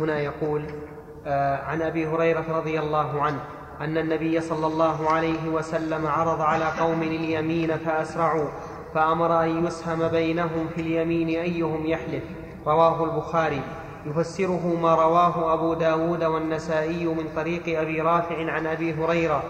هنا يقول آه عن أبي هريرة رضي الله عنه أن النبي صلى الله عليه وسلم عرض على قوم اليمين فأسرعوا فأمر أن يسهم بينهم في اليمين أيهم يحلف رواه البخاري. يفسره ما رواه أبو داود والنسائي من طريق أبي رافع عن أبي هريرة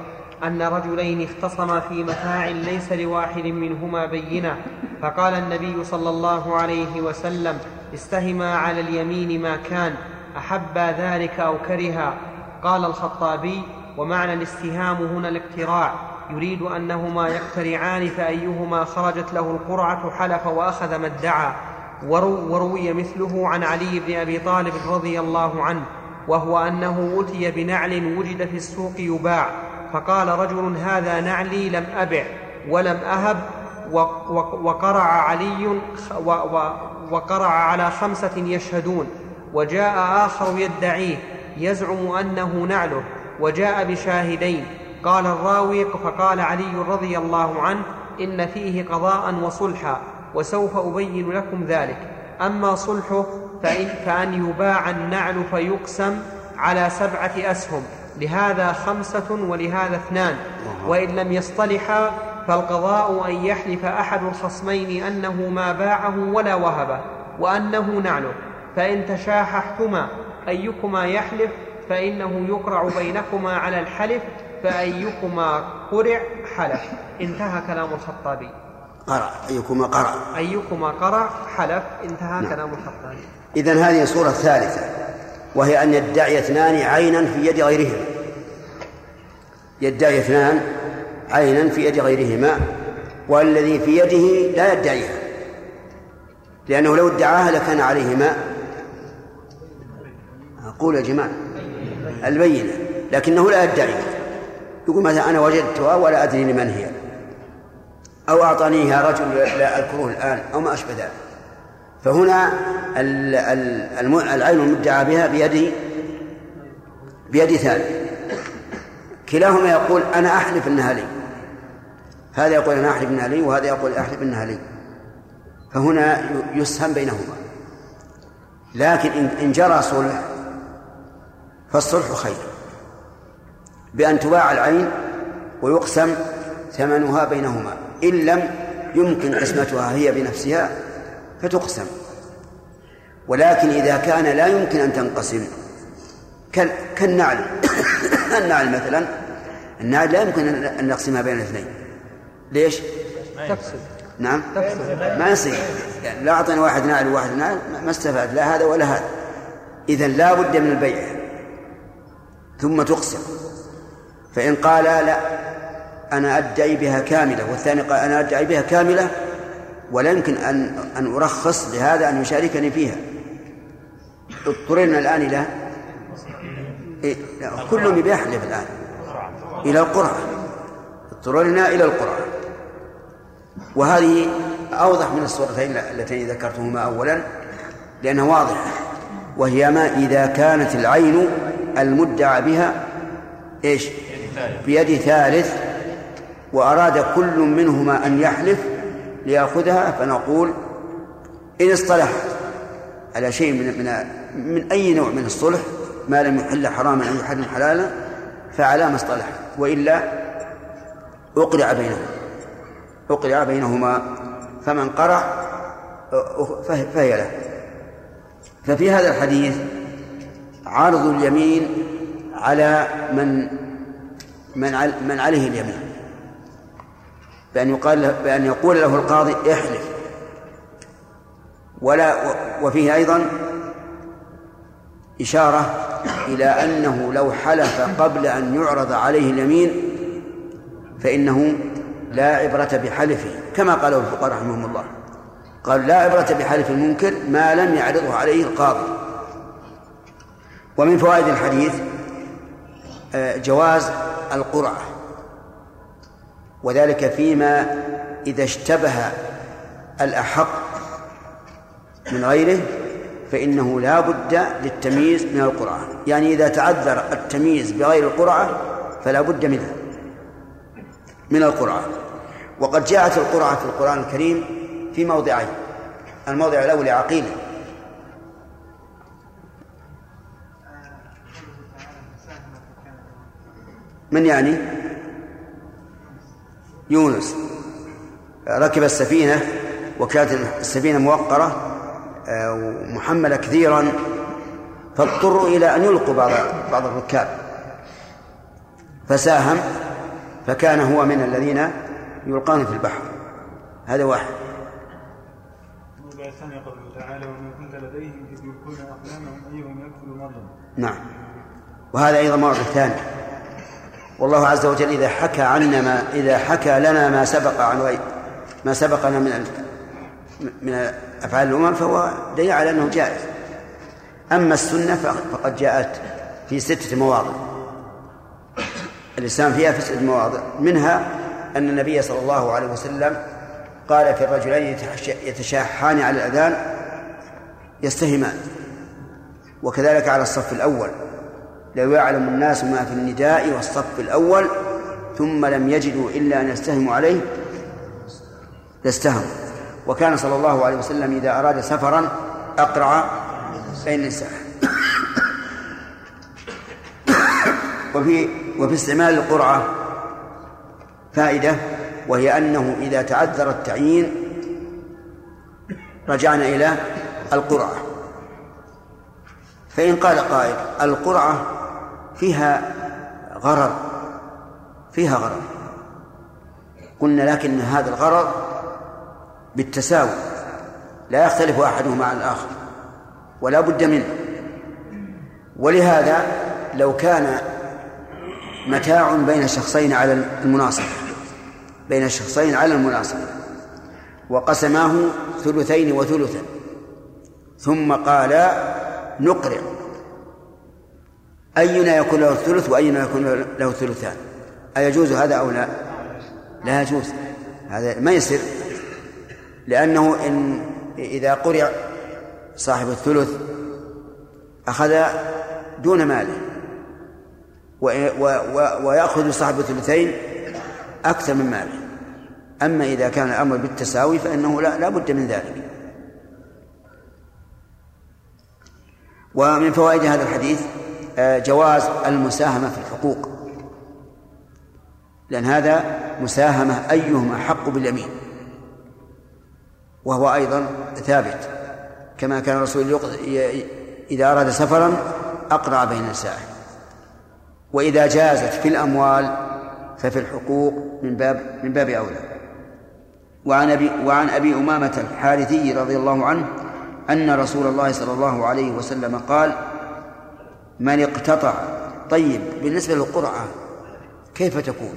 أن رجلين اختصما في متاع ليس لواحد منهما بينة. فقال النبي صلى الله عليه وسلم استهما على اليمين ما كان. احبا ذلك أو كرها قال الخطابي ومعنى الاستهام هنا الاقتراع. يريد أنهما يقترعان فأيهما خرجت له القرعة حلف وأخذ ما ادعى. وروي مثله عن علي بن أبي طالب رضي الله عنه وهو أنه اتي بنعل وجد في السوق يباع. فقال رجل هذا نعلي لم أبع ولم أهب وقرع علي وقرع على خمسة يشهدون. وجاء آخر يدعيه يزعم أنه نعله وجاء بشاهدين. قال الراوي فقال علي رضي الله عنه إن فيه قضاء وصلحا وسوف أبين لكم ذلك. أما صلحه فإن, فأن يباع النعل فيقسم على سبعة أسهم. لهذا خمسة ولهذا اثنان. وإن لم يصطلحا فالقضاء أن يحلف أحد الخصمين أنه ما باعه ولا وهبه وأنه نعله. فإن تشاححتما أيكما يحلف فإنه يقرع بينكما على الحلف فأيكما قرع حلف. انتهى كلام الخطابي. قرع أيكما قرع. أيكما قرع حلف انتهى نعم. كلام الخطابي. إذا هذه الصورة الثالثة وهي أن يدعي اثنان عينا في يد غيرهما. يدعي اثنان عينا في يد غيرهما والذي في يده لا يدعيها لأنه لو ادعاها لكان عليهما. أقول يا جماعة البينة لكنه لا يدعيها يقول مثلا أنا وجدتها ولا أدري لمن هي. أو أعطانيها رجل لا أذكره الآن أو ما أشبه ذلك. فهنا العين المدعى بها بيد بيد ثالث كلاهما يقول أنا أحلف أنها لي. هذا يقول أنا أحلف أنها لي وهذا يقول أحلف أنها لي. فهنا يسهم بينهما. لكن إن جرى صلح فالصلح خير. بأن تباع العين ويقسم ثمنها بينهما. إن لم يمكن قسمتها هي بنفسها فتقسم. ولكن إذا كان لا يمكن أن تنقسم كالنعل. النعل مثلا النعل لا يمكن أن نقسمها بين الاثنين. ليش؟ تفسد نعم. ما يصير. يعني لا أعطينا واحد نعل وواحد نعل ما استفاد. لا هذا ولا هذا. إذا لا بد من البيع. ثم تقسم فإن قال لا أنا أدعي بها كاملة والثاني قال أنا أدعي بها كاملة ولا يمكن أن أن أرخص لهذا أن يشاركني فيها. اضطررنا الآن إلى إيه؟ كل بيحلف الآن. إلى القرعة. اضطررنا إلى القرعة. وهذه أوضح من الصورتين اللتين ذكرتهما أولا لأنها واضحة وهي ما إذا كانت العين المدعى بها إيش؟ بيد ثالث وأراد كل منهما أن يحلف ليأخذها فنقول إن اصطلح على شيء من من من أي نوع من الصلح ما لم يحل حراما أو يحرم حلالا فعلى ما اصطلح وإلا أقرع بينهما. أقرع بينهما فمن قرع فهي له. ففي هذا الحديث عرض اليمين على من من من عليه اليمين. بأن يقال له بأن يقول له القاضي احلف. ولا وفيه أيضا إشارة إلى أنه لو حلف قبل أن يعرض عليه اليمين فإنه لا عبرة بحلفه كما قاله الفقهاء رحمهم الله. قال لا عبرة بحلف المنكر ما لم يعرضه عليه القاضي. ومن فوائد الحديث آه، جواز القرعة. وذلك فيما إذا اشتبه الأحق من غيره فإنه لا بد للتمييز من القرعة. يعني إذا تعذر التمييز بغير القرعة فلا بد منها من القرعة. وقد جاءت القرعة في القرآن الكريم في موضعين الموضع الأول عقيلة من يعني؟ يونس. ركب السفينة وكانت السفينة موقرة آه، ومحملة كثيرا فاضطروا إلى أن يلقوا بعض بعض الركاب. فساهم فكان هو من الذين يلقون في البحر. هذا واحد. الثاني قوله تعالى لديهم إذ أقلامهم أيهم نعم. وهذا أيضا موضع ثاني. والله عز وجل إذا حكى عنا ما إذا حكى لنا ما سبق عن غير ما سبقنا من من أفعال الأمم فهو دليل على أنه جائز. أما السنة فقد جاءت في ستة مواضع. الإسلام فيها في ستة مواضع. منها أن النبي صلى الله عليه وسلم قال في الرجلين يتشاحان على الأذان يستهمان وكذلك على الصف الأول. لو يعلم الناس ما في النداء والصف الأول ثم لم يجدوا إلا أن يستهموا عليه لاستهموا. وكان صلى الله عليه وسلم إذا أراد سفرا أقرع بين النساء. وفي وفي استعمال القرعة فائدة وهي أنه إذا تعذر التعيين رجعنا إلى القرعة. فإن قال قائل القرعة فيها غرر فيها غرر. قلنا لكن هذا الغرر بالتساوي لا يختلف أحدهما عن الآخر ولا بد منه. ولهذا لو كان متاع بين شخصين على المناصفة بين الشخصين على المناصفة وقسماه ثلثين وثلثا ثم قالا نقرع. أينا يكون له الثلث وأينا يكون له الثلثان أيجوز هذا أو لا؟ لا يجوز. هذا ما يصير. لأنه إن إذا قرع صاحب الثلث أخذ دون ماله. ويأخذ صاحب الثلثين أكثر من ماله. أما إذا كان الأمر بالتساوي فإنه لا, لا بد من ذلك. ومن فوائد هذا الحديث جواز المساهمة في الحقوق. لأن هذا مساهمة أيهم أحق باليمين. وهو أيضا ثابت. كما كان الرسول إذا أراد سفرا أقرع بين نسائه. وإذا جازت في الأموال ففي الحقوق من باب من باب أولى. وعن أبي وعن أبي أمامة الحارثي رضي الله عنه أن رسول الله صلى الله عليه وسلم قال من اقتطع. طيب بالنسبة للقرعة كيف تكون؟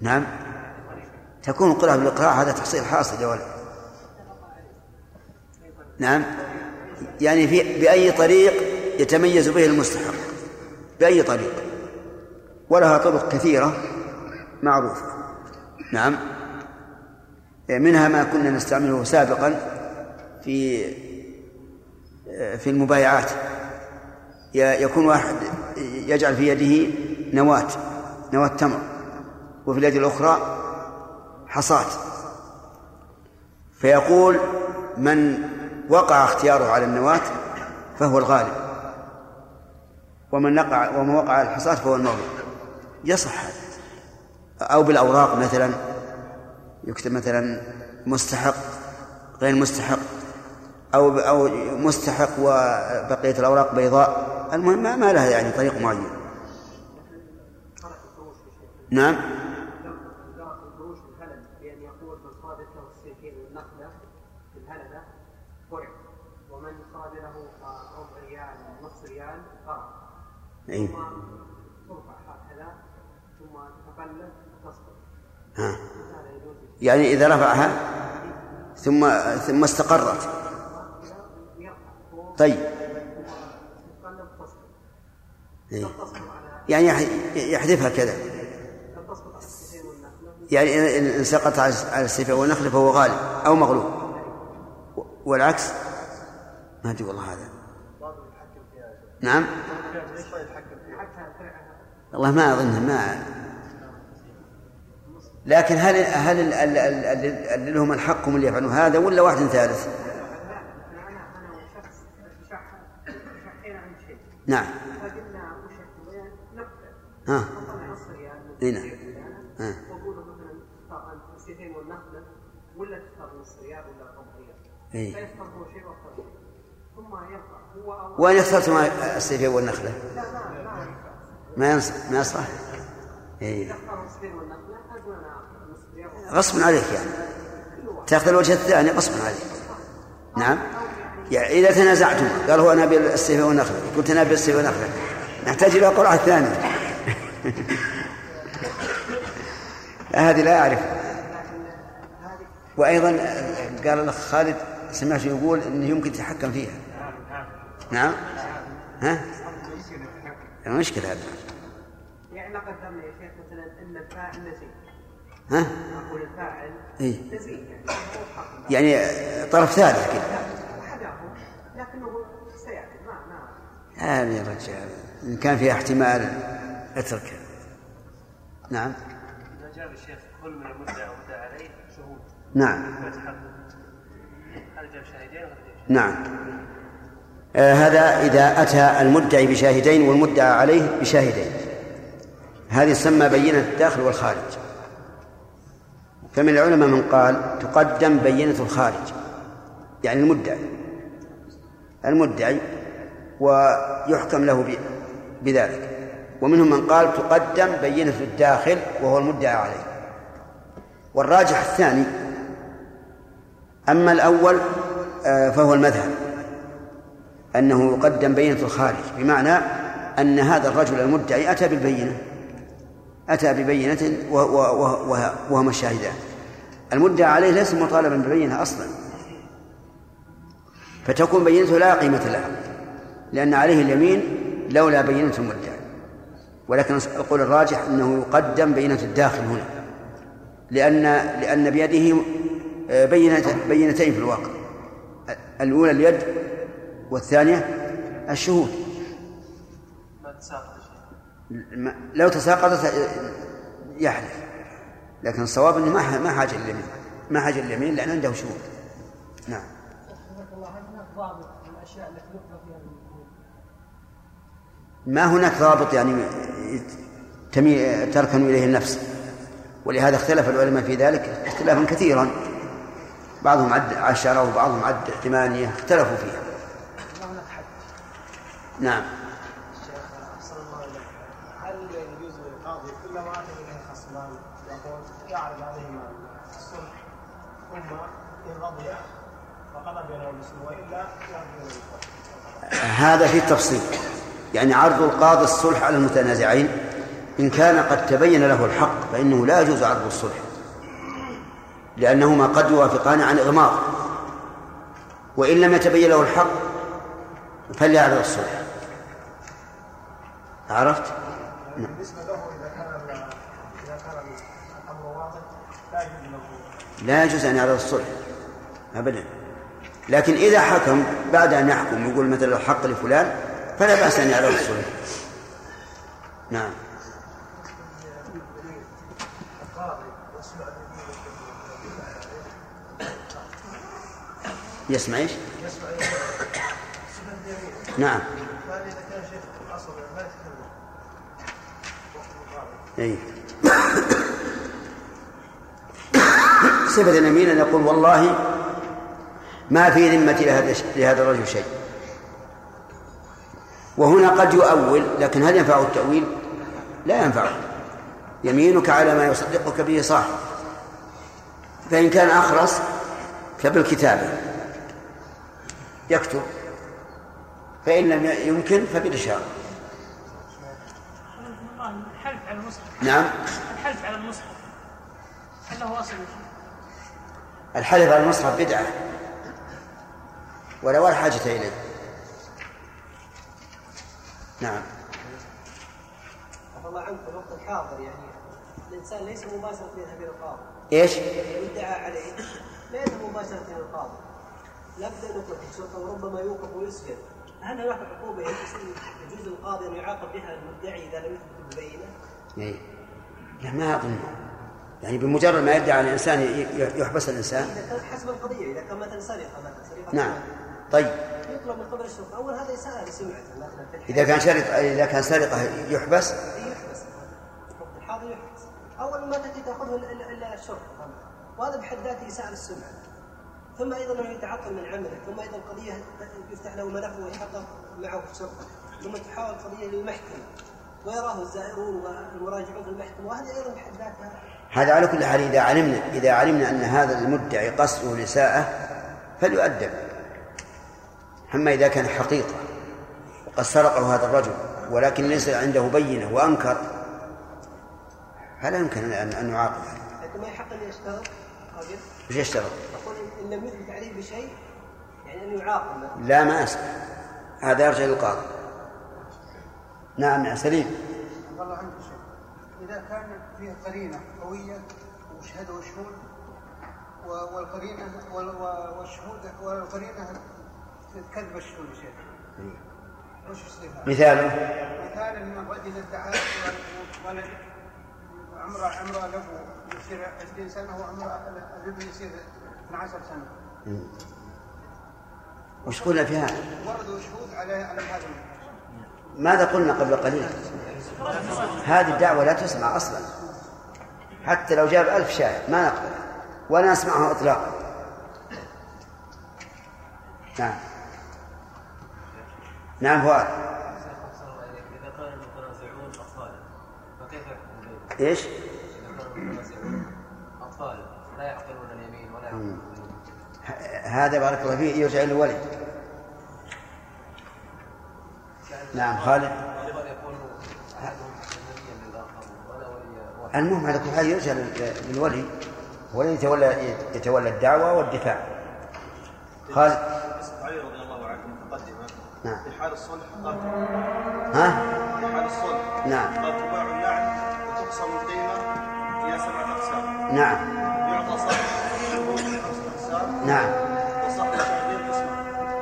نعم. تكون القرعة بالإقراع هذا تحصيل حاصل يا ولد. نعم. يعني في بأي طريق يتميز به المستحق. بأي طريق. ولها طرق كثيرة. معروفة نعم. منها ما كنا نستعمله سابقا في في المبايعات. يكون واحد يجعل في يده نواة نواة تمر وفي اليد الأخرى حصاة فيقول من وقع اختياره على النواة فهو الغالب ومن وقع ومن وقع على الحصاة فهو المغلوب. يصح هذا. أو بالأوراق مثلا يكتب مثلا مستحق غير مستحق. أو أو مستحق وبقية الأوراق بيضاء. المهم ما لها يعني طريق معين. نعم. أي. ها. يعني إذا رفعها ثم ثم استقرت. طيب. إيه. يعني يحذفها كذا. يعني إن سقط على السيف والنخل فهو غالب أو مغلوب. والعكس؟ ما أدري والله هذا. نعم؟ والله ما أظنها ما لكن هل هل اللي لهم الحق هم اللي يفعلون هذا ولا واحد ثالث؟ نعم. ها. ريال إي نعم. ها. ولا تختار نص ريال ولا ربع ريال إيه. فيختار هو شيء واختار ثم يبقى هو أول وين اخترتم السيفين والنخلة؟ لا لا لا ما ينصح ما يصلح؟ إي. يختار السيفين والنخلة أجل أنا نص ريال غصب عليك يعني. تأخذ الوجه الثاني غصب عليك. نعم. يعني إذا تنازعتم قال هو أنا بالسيف والنخله قلت أنا بالسيف والنخله نحتاج إلى قرعة ثانية. هذه لا أعرف. وأيضا قال الأخ خالد سمعت يقول إنه يمكن تتحكم فيها. نعم. ها؟ المشكلة هذا. يعني ما قدمنا يا شيخ مثلا إن الفاعل ها؟ أقول الفاعل إيه. يعني يعني طرف ثالث كذا حداهم لكنه سياتي ما هذا يا رجال. إن كان فيها احتمال اتركه. نعم. إذا جاب الشيخ كل من المدعى ومدعى عليه شهود. نعم. هذا جاب شاهدين؟ نعم. آه هذا إذا أتى المدعي بشاهدين والمدعى عليه بشاهدين. هذه تسمى بينة الداخل والخارج. فمن العلماء من قال تقدم بينة الخارج يعني المدعي. المدعي ويحكم له بذلك. ومنهم من قال تقدم بينة الداخل وهو المدعى عليه. والراجح الثاني أما الأول آه، فهو المذهب. أنه يقدم بينة الخارج بمعنى أن هذا الرجل المدعي أتى بالبينة. أتى ببينة وهما الشاهدان. المدعى عليه ليس مطالبا ببينة أصلا. فتكون بينته لا قيمة لها. لأن عليه اليمين لولا بينة المدعي ولكن القول الراجح أنه يقدم بينة الداخل هنا. لأن لأن بيده آه، بينة بينتين في الواقع. الأولى اليد والثانية الشهود. لو تساقطت يحلف. لكن الصواب إنه ما ما حاجة لليمين ما حاجة لليمين لأن عنده شهود. نعم. الله للاشياء التي؟ ما هناك ضابط يعني تركن إليه النفس ولهذا اختلف العلماء في ذلك اختلافا كثيرا. بعضهم عد عشرة وبعضهم عد ثمانية اختلفوا فيها. نعم. هذا في التفصيل. يعني عرض القاضي الصلح على المتنازعين إن كان قد تبين له الحق فإنه لا يجوز عرض الصلح لأنهما قد يوافقان عن إغماض وإن لم يتبين له الحق فليعرض الصلح. عرفت؟ له لا يجوز أن يعرض الصلح أبدا. لكن إذا حكم بعد أن يحكم يقول مثلا الحق لفلان فلا بأس أن يعرض الصلح نعم. يسمع إيش؟ نعم. ما يتكلم اي صفة اليمين أن يقول والله ما في ذمتي لهذا لهذا الرجل شيء. وهنا قد يؤول لكن هل ينفع التأويل؟ لا ينفع. يمينك على ما يصدقك به صاحب. فإن كان أخرس فبالكتابة يكتب. فإن لم يمكن فبالإشارة. الحلف على المصحف نعم. الحلف على المصحف. هل له أصل؟ الحلف على المصحف بدعة. ولا ولا حاجة إليه. نعم. الله عنك في الوقت الحاضر يعني الإنسان ليس مباشرة يذهب إلى القاضي إيش؟ يدعى عليه. لا يذهب مباشره إلى القاضي لابد أن يكون في شرطة وربما يوقف ويسجن هل هناك عقوبة يجوز للقاضي أن يعاقب بها المدعي إذا لم يثبت ببينه؟ إيه؟ لا ما أظن. يعني بمجرد ما يدعي على ي- يحبس الإنسان. إذا كانت حسب القضية إذا كان مثلا سرقة مثلا سرقة نعم. طيب. يطلب من قبل الشرطه أول هذا اساءه لسمعته مثلا في الحال إذا كان شرط إذا كان سرقة يحبس؟ يحبس. وقت الحاضر يحبس. أول ما تأتي تأخذه الا الشرطة. وهذا بحد ذاته اساءه للسمعه ثم أيضا انه يتعطل من عمله ثم أيضا قضية يفتح له ملف ويحقق معه في الشرطة. ثم تحول قضية للمحكمة. ويراه الزائرون والمراجعون في المحكمة. وهذه أيضا بحد ذاتها هذا على كل حال إذا علمنا إذا علمنا أن هذا المدعي قصده الإساءة فليؤدب. أما إذا كان حقيقة وقد سرقه هذا الرجل ولكن ليس عنده بينة وأنكر فلا يمكن أن أن نعاقبه لكن ما يحق أن يشتغل قبل وش يشتغل؟ يقول إن لم يثبت عليه بشيء يعني انه يعاقب. لا ما أسمع هذا يرجع للقاضي. نعم يا سليم. الله عنك شيء. إذا كان فيه قرينة قوية وشهده شهود و- والقرينة والشهود والقرينة كذب الشهود يا شيخ. وش يصير؟ هذا؟ مثاله مثال إن الرجل ادعى ولد عمره عمره الابو يصير 20 سنة وعمره الابن يصير 12 سنة. وش قلنا في هذا؟ وردوا شهود على على هذا ماذا قلنا قبل قليل؟ هذه الدعوة لا تسمع أصلا. حتى لو جاب ألف شاهد ما نقبل. ولا نسمعها إطلاقا. نعم. نعم فؤاد إذا كان المتنازعون أطفالا فكيف؟ إيش؟ إذا كان المتنازعون أطفالا لا يعقلون اليمين ولا يعقلون هذا بارك الله فيه يرجع للولي نعم خالد. المهم على كل حال يرجع لل- للولي. هو الذي يتولى يتولى الدعوة والدفاع. خالد قصة علي رضي الله عنه متقدمة نعم. في حال الصلح قال ها؟ في حال الصلح نعم. قال تباع النعم وتقسم القيمة إلى سبعة أقسام. نعم. يعطى صاحب خمسة أقسام نعم. وصاحب الشهدين قسم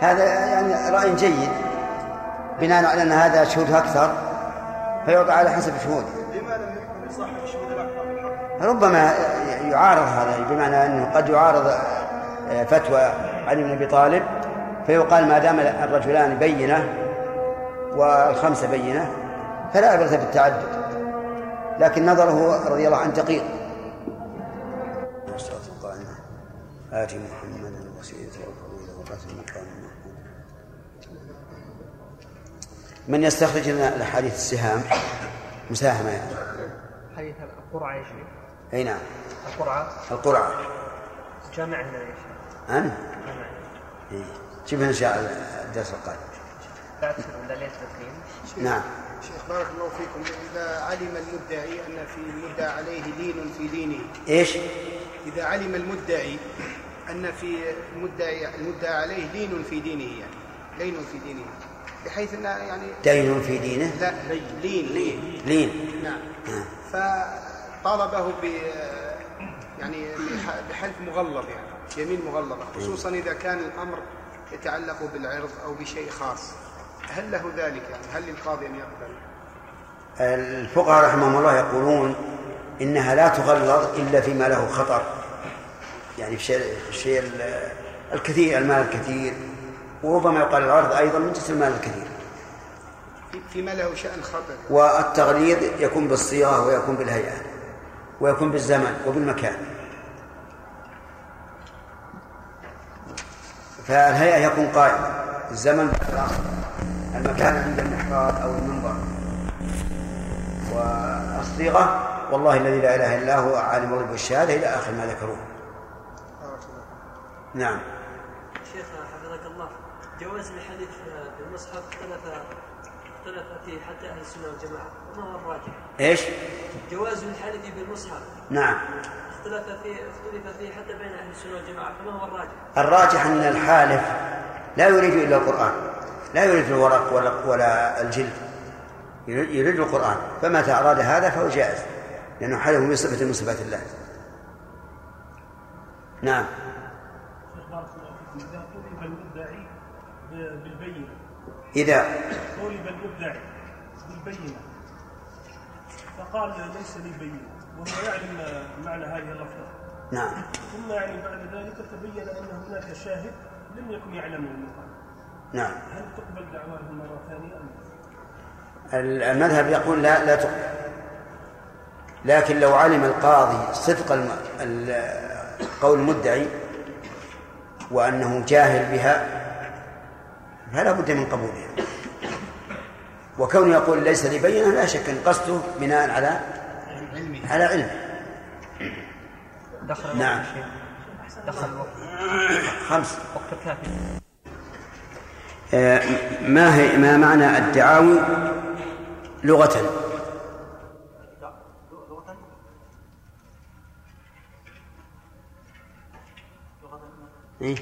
هذا يعني رأي جيد. بناء على أن هذا شهود أكثر فيوضع على حسب شهوده. لما لم يكن لصاحب الشهود الأكثر ربما يعارض هذا بمعنى أنه قد يعارض آه، فتوى علي بن أبي طالب. فيقال ما دام الرجلان بينة والخمسة بينة فلا عبرة بالتعدد لكن نظره رضي الله عنه دقيق. آتي محمدا الوسيلة والفضيلة المقام المحمود من يستخرج لنا الأحاديث السهام؟ مساهمة يعني. حديث القرعة يا شيخ. أي نعم. القرعة. القرعة. جامع هنا يا شيخ. أنا؟ جامع إيه. جيبها إن شاء الله الدرس القادم. نعم. شيخ بارك الله فيكم. إذا علم المدعي أن في المدعى عليه لين في دينه إيش؟ إذا علم المدعي أن في المدعي المدعى عليه لين في دينه يعني لين في دينه بحيث أن يعني دين في دينه؟ لا لين لين. لين. نعم. آه. فطالبه ب يعني بح- بحلف مغلظ يعني يمين مغلظة خصوصا إذا كان الأمر يتعلق بالعرض أو بشيء خاص. هل له ذلك؟ يعني هل للقاضي أن يقبل؟ الفقهاء رحمهم الله يقولون إنها لا تغلظ إلا فيما له خطر. يعني الشيء الشيء ال- الكثير المال الكثير. وربما يقال العرض أيضا من جنس المال الكثير. في- فيما له شأن خطر. والتغليظ يكون بالصيغة ويكون بالهيئة ويكون بالزمن وبالمكان. فالهيئة يكون قائما الزمن بالآخر المكان عند المحراب أو المنبر. والصيغة والله الذي لا إله إلا هو عالم الغيب والشهادة إلى آخر ما ذكروه. نعم. شيخ حفظك الله. جواز الحديث بالمصحف اختلف اختلف فيه حتى أهل السنة والجماعة. وما هو الراجح؟ إيش؟ جواز الحديث بالمصحف نعم. اختلف فيه اختلف فيه حتى بين أهل السنة والجماعة فما هو الراجح؟ الراجح أن الحالف لا يريد إلا القرآن لا يريد الورق ولا, ولا الجلد يريد القرآن فمتى أراد هذا فهو جائز لأنه حلف بصفة من صفات الله. نعم. شيخ بارك الله فيكم إذا طلب المدعي ب- بالبينة إذا طلب المدعي بالبينة فقال ليس لي بينه وهو يعلم معنى هذه اللفظة. نعم. ثم يعني بعد ذلك تبين أن هناك شاهد لم يكن يعلمه من قبل نعم. هل تقبل دعواهم مرة ثانية أم المذهب يقول لا لا تقبل. لكن لو علم القاضي صدق قول المدعي وأنه جاهل بها فلا بد من قبولها. وكونه يقول ليس لي بينة لا شك أن قصده بناء على على علم. دخل نعم. الوقت. دخل الوقت خمس. وقت الكافي. آه، ما هي ما معنى الدعاوي لغة؟ إيه؟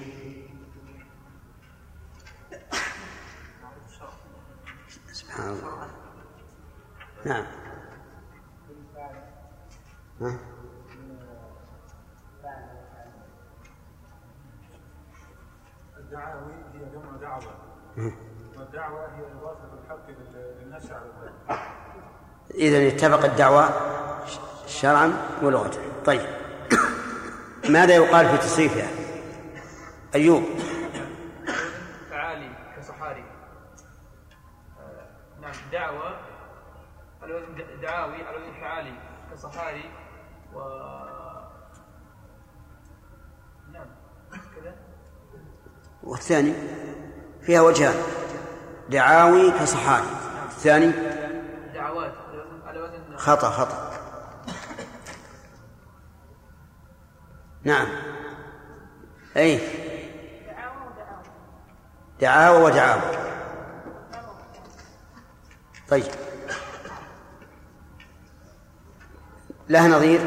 سبحان الله. نعم. ها؟ الدعاوي هي جمع دعوة. والدعوة هي إضافة الحق لل- للنفس على إذا اتفق الدعوة شرعا ولغة طيب. ماذا يقال في تصريفها؟ أيوب تعالي كصحاري آه، نعم دعوة على وزن د- دعاوي على وزن تعالي كصحاري و نعم كذا والثاني فيها وجهان دعاوي كصحاري الثاني دعوات. خطأ خطأ. نعم. أي. دعاوى ودعاوى. طيب. لها نظير.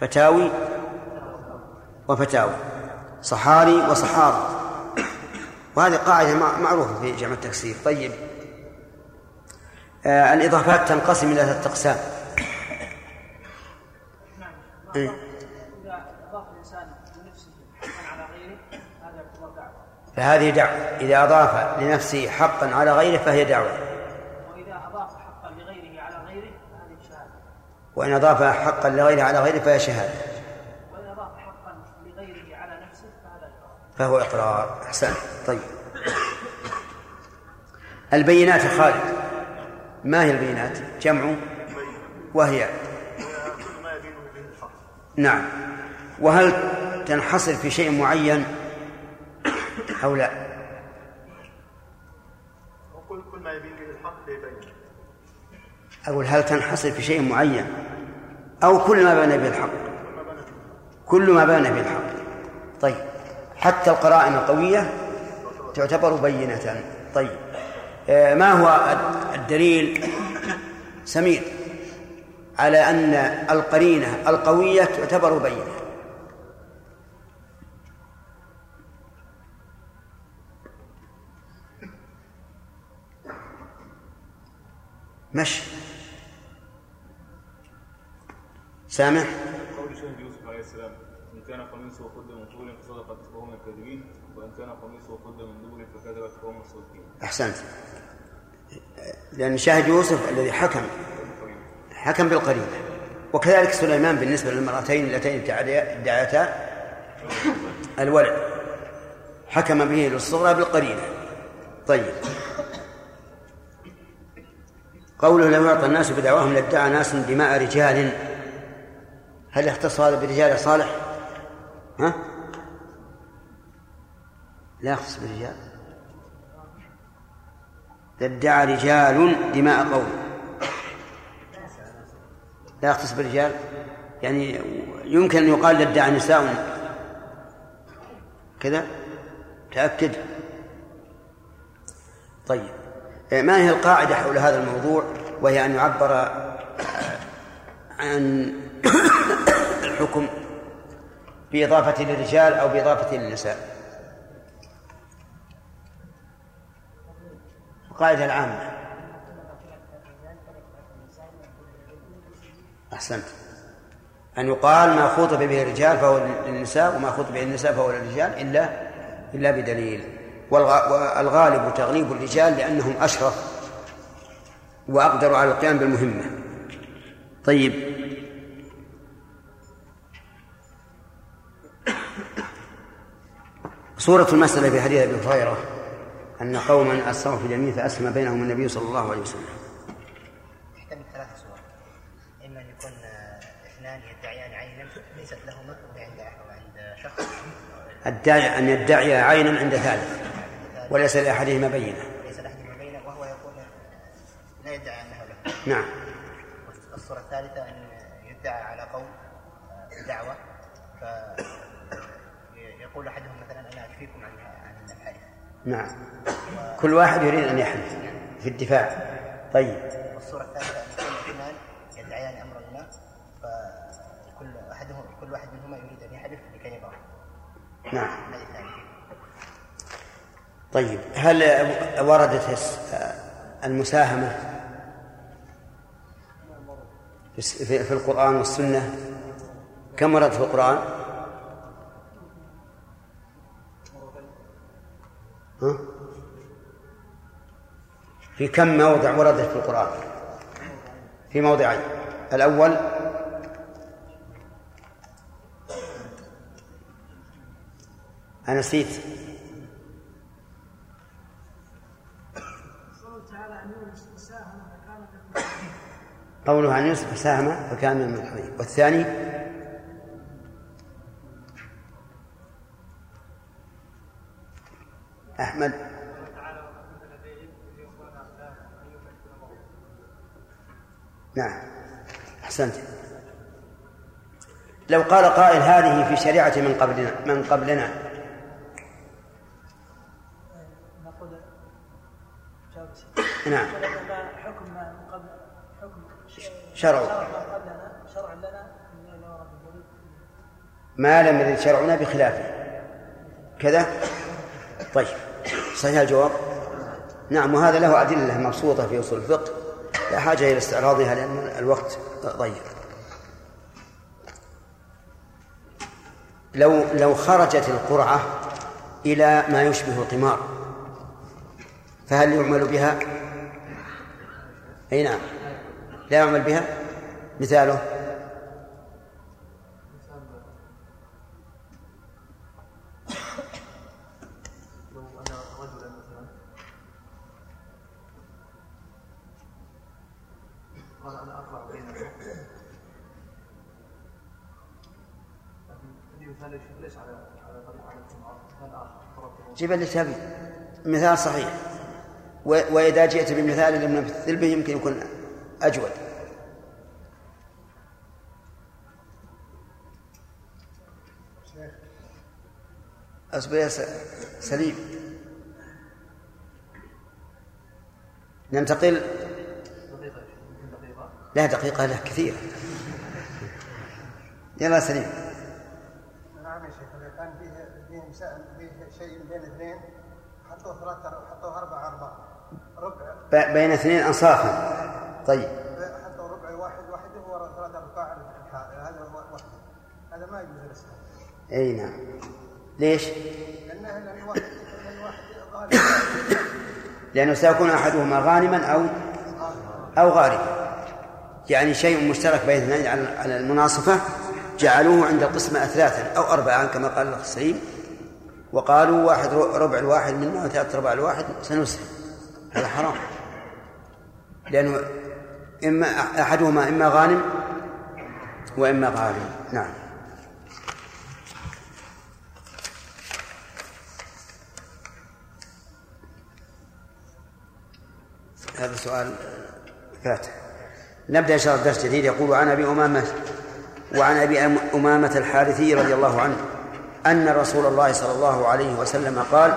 فتاوي وفتاوي صحاري وصحارى. وهذه قاعدة مع- معروفة في جمع التكسير. طيب. آه الإضافات تنقسم إلى ثلاثة أقسام. إذا أضاف الإنسان لنفسه حقا على غيره دعوة فهذه دعوة. إذا أضاف لنفسه حقا على غيره فهي دعوة وإذا أضاف حقا لغيره على غيره فهذه شهادة وإن أضاف حقا لغيره على غيره فهي شهادة. وإذا أضاف حقا لغيره على نفسه فهذا إقرار. فهو إقرار. أحسن. طيب. البينات يا خالد. ما هي البينات؟ جمع وهي. كل ما يبين به الحق نعم. وهل تنحصر في شيء معين أو لا؟ كل ما يبين به الحق يبين أقول هل تنحصر في شيء معين أو كل ما بان به الحق كل ما بان به الحق طيب حتى القرائن القوية تعتبر بينة. طيب آه، ما هو الدليل؟ سمير على أن القرينة القوية تعتبر بينة. مشي. سامح؟ قول شاهد يوسف عليه السلام إن كان قميصه قد من طول فصدقت فهو من الكاذبين وإن كان قميصه قد من دبر فكذبت فهو من الصادقين. أحسنت. لأن شاهد يوسف الذي حكم حكم بالقرينة. وكذلك سليمان بالنسبة للمرأتين اللتين ادعيتا الولد حكم به للصغرى بالقرينة. طيب. قوله لو يعطى الناس بدعواهم لادعى ناس دماء رجال. هل يختص هذا برجال صالح؟ ها؟ لا يختص بالرجال ادعى رجال دماء قوم. لا يختص بالرجال يعني يمكن أن يقال ادعى نساء. كذا؟ تأكد. طيب. ما هي القاعدة حول هذا الموضوع؟ وهي أن يعبر عن الحكم بإضافة للرجال أو بإضافة للنساء. القاعدة العامة. أحسنت. أن يقال ما خطب به الرجال فهو للنساء وما خطب به النساء فهو للرجال إلا إلا بدليل. والغ- والغالب تغليب الرجال لأنهم أشرف وأقدر على القيام بالمهمة. طيب. صورة المسألة في حديث أبي هريرة أن قوما أسروا في اليمين فأسلم بينهم النبي صلى الله عليه وسلم. تحتمل ثلاث صور. إما أن يكون آه، اثنان يدعيان عينا ليست لهما وعند وعند شخص. الداعي أن يدعي عينا عند ثالث وليس لأحدهما بينة. ليس لأحدهما بينة وهو يقول لا يدعي أنه له. نعم. الصورة الثالثة أن يدعى على قوم آه، دعوة فيقول نعم. كل واحد يريد أن يحلف في الدفاع. طيب. والصورة الثالثة أن يكون اثنان يدعيان أمرا ما فكل أحدهم كل واحد منهما يريد أن يحلف لكي يبرأ نعم. طيب. هل وردت المساهمة في الس- في في القرآن والسنة؟ كم وردت في القرآن؟ ها؟ في كم موضع وردت في القرآن؟ في موضعين الأول أنا نسيت قوله عن يوسف فساهم فكان من المدحضين والثاني أحمد. نعم. أحسنت. لو قال قائل هذه في شريعة من قبلنا من قبلنا. نعم. حكم ما من قبل حكم. شرع. شرع لنا. ما لم يرد شرعنا بخلافه. كذا؟ طيب. صحيح الجواب؟ نعم وهذا له أدلة مبسوطة في أصول الفقه لا حاجة إلى استعراضها لأن الوقت ضيق. لو لو خرجت القرعة إلى ما يشبه القمار فهل يعمل بها؟ أي نعم لا يعمل بها؟ مثاله لو أنا رجلا مثلا قال أنا أقرأ بينكم عندي مثال يا شيخ ليس على على طريق على الجمعة مثال آخر ضربته جيب اللي تبي مثال صحيح. وإذا جئت بمثال لم نمثل به يمكن يكون أجود. أصبر يا سليم. ننتقل. لا دقيقة له كثير. يلا سليم نعم يا شيخ اذا كان فيه فيه مساء فيه شيء بين اثنين حطوه ثلاثة حطوه أربعة أربعة ربع. بين اثنين أنصافا. طيب. حطوا ربع واحد وحده ورا ثلاثة أرباع هذا واحد. هذا ما يجوز الإسلام. أي نعم. ليش؟ لأنه لأن واحد لأن واحد غالب. لأنه سيكون أحدهما غانما أو أو غاربا. يعني شيء مشترك بين اثنين على المناصفة جعلوه عند القسمة أثلاثا أو أربعا كما قال الأخ سليم. وقالوا واحد ربع الواحد منا وثلاثة أرباع الواحد سنسهم هذا حرام. لأنه إما أحدهما إما غانم وإما غارم. نعم. هذا سؤال فات نبدأ إن شاء الله درس جديد. يقول عن أبي أمامة وعن أبي أمامة الحارثي رضي الله عنه. أن رسول الله صلى الله عليه وسلم قال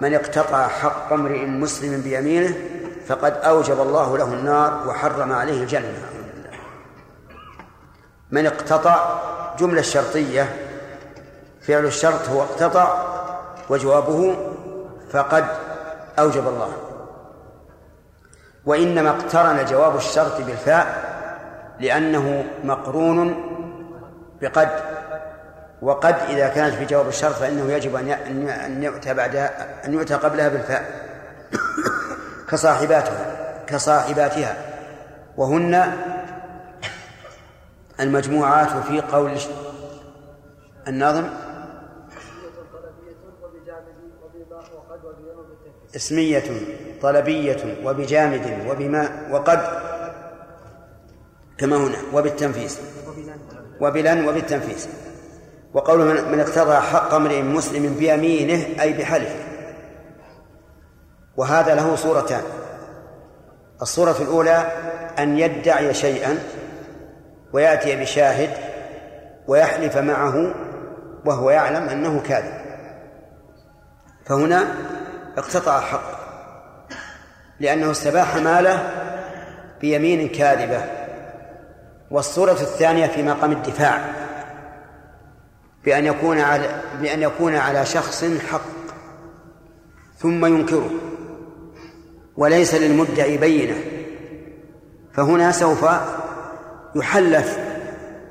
من اقتطع حق امرئ مسلم بيمينه فقد أوجب الله له النار وحرم عليه الجنة. من اقتطع جملة شرطية فعل الشرط هو اقتطع وجوابه فقد أوجب الله. وإنما اقترن جواب الشرط بالفاء لأنه مقرون بقد وقد إذا كانت في جواب الشرط فإنه يجب أن أن يؤتى بعدها أن يؤتى قبلها بالفاء كصاحباتها كصاحباتها. وهن المجموعات في قول الناظم اسمية طلبية وبجامد وبما وقد كما هنا وبالتنفيس. وبلن وبالتنفيس. وقوله من من اقتضى حق امرئ مسلم بيمينه أي بحلفه. وهذا له صورتان. الصورة الأولى أن يدعي شيئا ويأتي بشاهد ويحلف معه وهو يعلم أنه كاذب. فهنا اقتطع حق لأنه استباح ماله بيمين كاذبة. والصورة الثانية في مقام الدفاع. بأن يكون على بأن يكون على شخص حق ثم ينكره وليس للمدعي بينة. فهنا سوف يحلف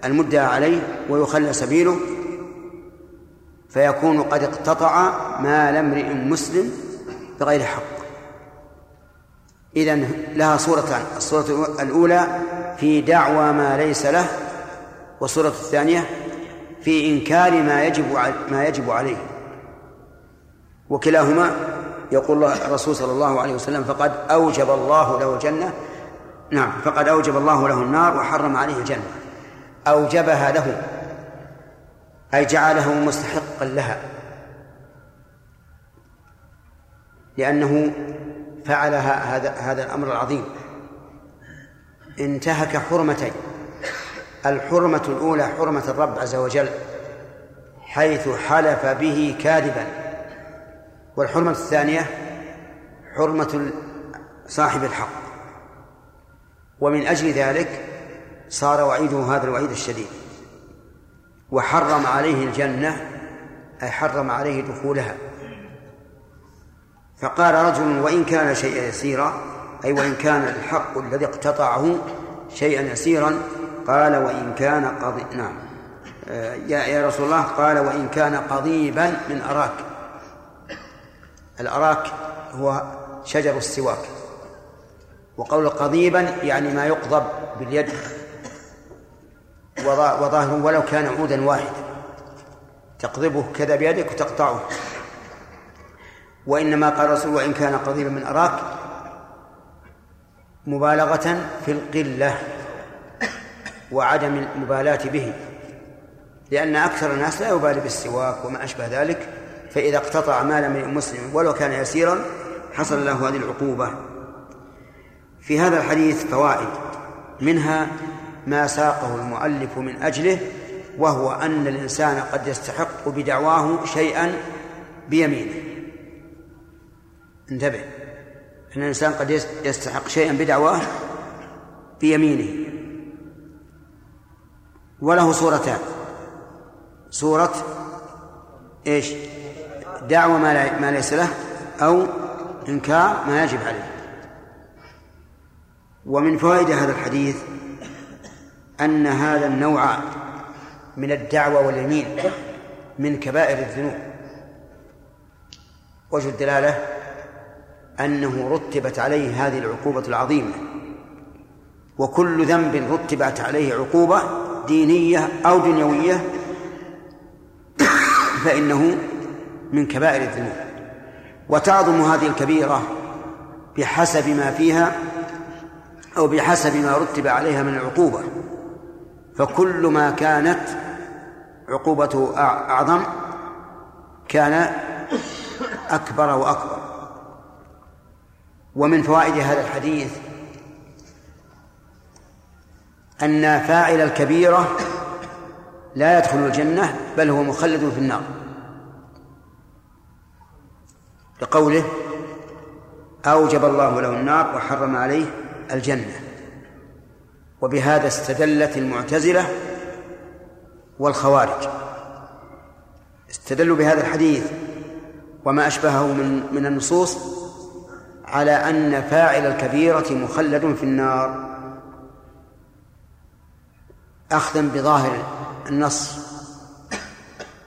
المدعى عليه ويخلى سبيله فيكون قد اقتطع مال امرئ مسلم بغير حق. إذن لها صورتان الصورة الأولى في دعوى ما ليس له والصورة الثانية في إنكار ما يجب ما يجب عليه. وكلاهما يقول الله الرسول صلى الله عليه وسلم فقد أوجب الله له الجنة نعم فقد أوجب الله له النار وحرم عليه الجنة أوجبها له أي جعله مستحقا لها. لأنه فعل هذا هذا الأمر العظيم. انتهك حرمتين. الحرمة الأولى حرمة الرب عز وجل حيث حلف به كاذبا. والحرمة الثانية حرمة صاحب الحق. ومن أجل ذلك صار وعيده هذا الوعيد الشديد. وحرم عليه الجنة أي حرم عليه دخولها. فقال رجل وإن كان شيئا يسيرا أي وإن كان الحق الذي اقتطعه شيئا يسيرا قال وإن كان قضي نعم. آه، يا يا رسول الله قال وإن كان قضيبا من أراك. الأراك هو شجر السواك. وقول قضيبا يعني ما يقضب باليد وظاهر ولو كان عودا واحدا تقضبه كذا بيدك وتقطعه. وإنما قال الرسول وإن كان قضيبا من أراك مبالغة في القلة. وعدم المبالاة به. لأن أكثر الناس لا يبالي بالسواك وما أشبه ذلك فإذا اقتطع مال من مسلم ولو كان يسيرا حصل له هذه العقوبة. في هذا الحديث فوائد. منها ما ساقه المؤلف من أجله وهو أن الإنسان قد يستحق بدعواه شيئا بيمينه. انتبه. أن الإنسان قد يستحق شيئا بدعواه بيمينه. وله صورتان. صورة إيش؟ دعوة ما, ما ليس له أو إنكار ما يجب عليه. ومن فوائد هذا الحديث أن هذا النوع من الدعوة واليمين من كبائر الذنوب. وجه الدلالة أنه رتبت عليه هذه العقوبة العظيمة وكل ذنب رتبت عليه عقوبة دينية أو دنيوية فإنه من كبائر الذنوب. وتعظم هذه الكبيرة بحسب ما فيها أو بحسب ما رتب عليها من العقوبة. فكل ما كانت عقوبته أعظم كان أكبر وأكبر. ومن فوائد هذا الحديث أن فاعل الكبيرة لا يدخل الجنة بل هو مخلد في النار. لقوله أوجب الله له النار وحرم عليه الجنة. وبهذا استدلت المعتزلة والخوارج. استدلوا بهذا الحديث وما أشبهه من من النصوص على أن فاعل الكبيرة مخلد في النار. أخذا بظاهر النص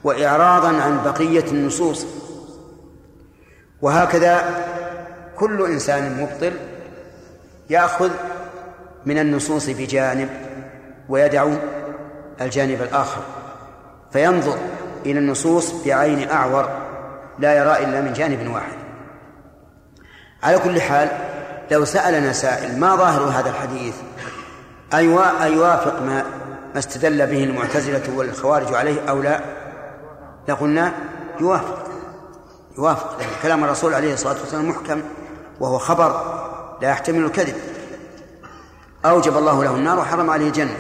وإعراضا عن بقية النصوص. وهكذا كل إنسان مبطل يأخذ من النصوص بجانب ويدع الجانب الآخر فينظر إلى النصوص بعين أعور لا يرى إلا من جانب واحد. على كل حال لو سألنا سائل ما ظاهر هذا الحديث؟ أيوا أيوافق ما ما استدل به المعتزلة والخوارج عليه أو لا؟ لقلنا يوافق. يوافق لأن كلام الرسول عليه الصلاة والسلام محكم وهو خبر لا يحتمل الكذب. أوجب الله له النار وحرم عليه الجنة.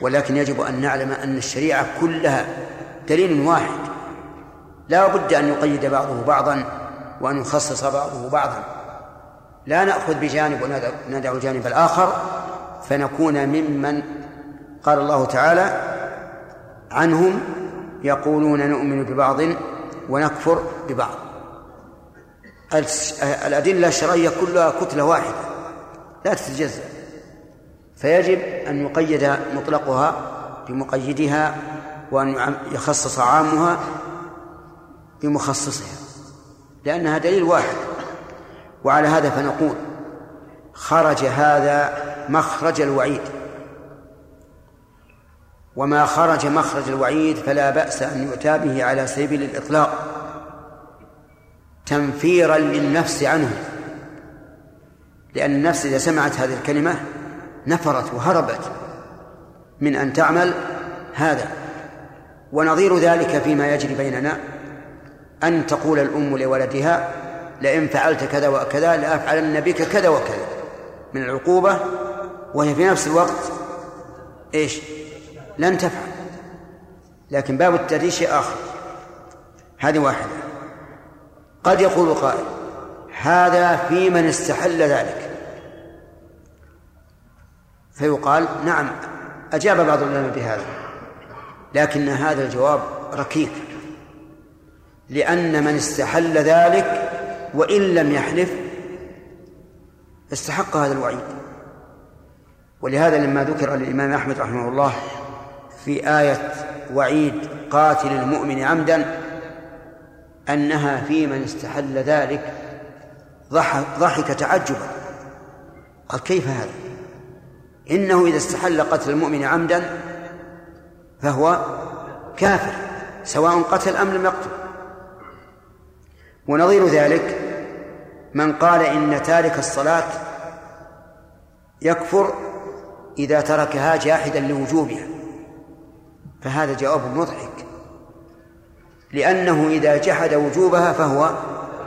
ولكن يجب أن نعلم أن الشريعة كلها دليل واحد. لا بد أن يقيد بعضه بعضا وأن يخصص بعضه بعضا. لا نأخذ بجانب وندع الجانب الآخر فنكون ممن قال الله تعالى عنهم يقولون نؤمن ببعض ونكفر ببعض. الأدلة الشرعية كلها كتلة واحدة لا تتجزأ. فيجب أن يقيد مطلقها بمقيدها وأن يخصص عامها بمخصصها لأنها دليل واحد. وعلى هذا فنقول خرج هذا مخرج الوعيد. وما خرج مخرج الوعيد فلا بأس أن يؤتى به على سبيل الإطلاق تنفيرا للنفس عنه. لأن النفس إذا سمعت هذه الكلمة نفرت وهربت من أن تعمل هذا. ونظير ذلك فيما يجري بيننا أن تقول الأم لولدها لئن فعلت كذا وكذا لأفعلن بك كذا وكذا. من العقوبة وهي في نفس الوقت إيش؟ لن تفعل. لكن باب التأديب شيء آخر. هذه واحدة. قد يقول قائل هذا في من استحل ذلك. فيقال نعم أجاب بعض العلماء بهذا. لكن هذا الجواب ركيك. لأن من استحل ذلك وإن لم يحلف استحق هذا الوعيد. ولهذا لما ذكر للإمام أحمد رحمه الله في آية وعيد قاتل المؤمن عمدا أنها في من استحل ذلك ضحك تعجبا. قال كيف هذا؟ إنه إذا استحل قتل المؤمن عمدا فهو كافر سواء قتل أم لم يقتل. ونظير ذلك من قال إن تارك الصلاة يكفر إذا تركها جاحدا لوجوبها. فهذا جواب مضحك. لأنه إذا جحد وجوبها فهو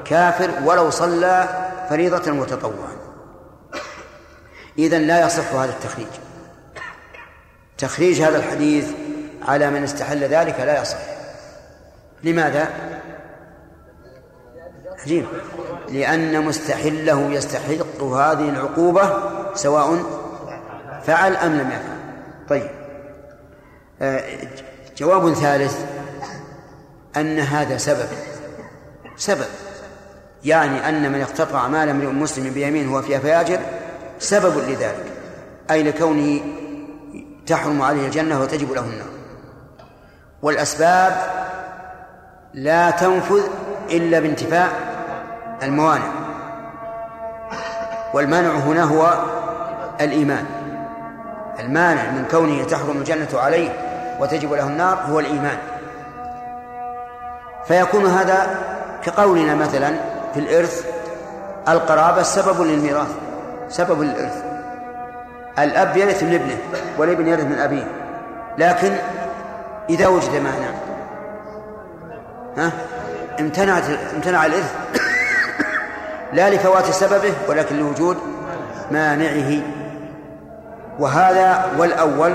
كافر ولو صلى فريضة متطوعا إذن لا يصح هذا التخريج. تخريج هذا الحديث على من استحل ذلك لا يصح. لماذا؟ عجيب. لأن مستحله يستحق هذه العقوبة سواء فعل أم لم يفعل. طيب. جواب ثالث أن هذا سبب. سبب. يعني أن من اقتطع مال امرئ مسلم بيمين هو فيها فياجر سبب لذلك أي لكونه تحرم عليه الجنة وتجب له النار. والأسباب لا تنفذ إلا بانتفاء الموانع. والمانع هنا هو الإيمان. المانع من كونه تحرم الجنة عليه وتجب له النار هو الإيمان. فيكون هذا كقولنا مثلا في الإرث القرابة سبب للميراث سبب للإرث الأب يرث من ابنه والابن يرث من أبيه لكن إذا وجد مانع ها؟ امتنعت امتنع الإرث. لا لفوات سببه ولكن لوجود مانعه. وهذا والأول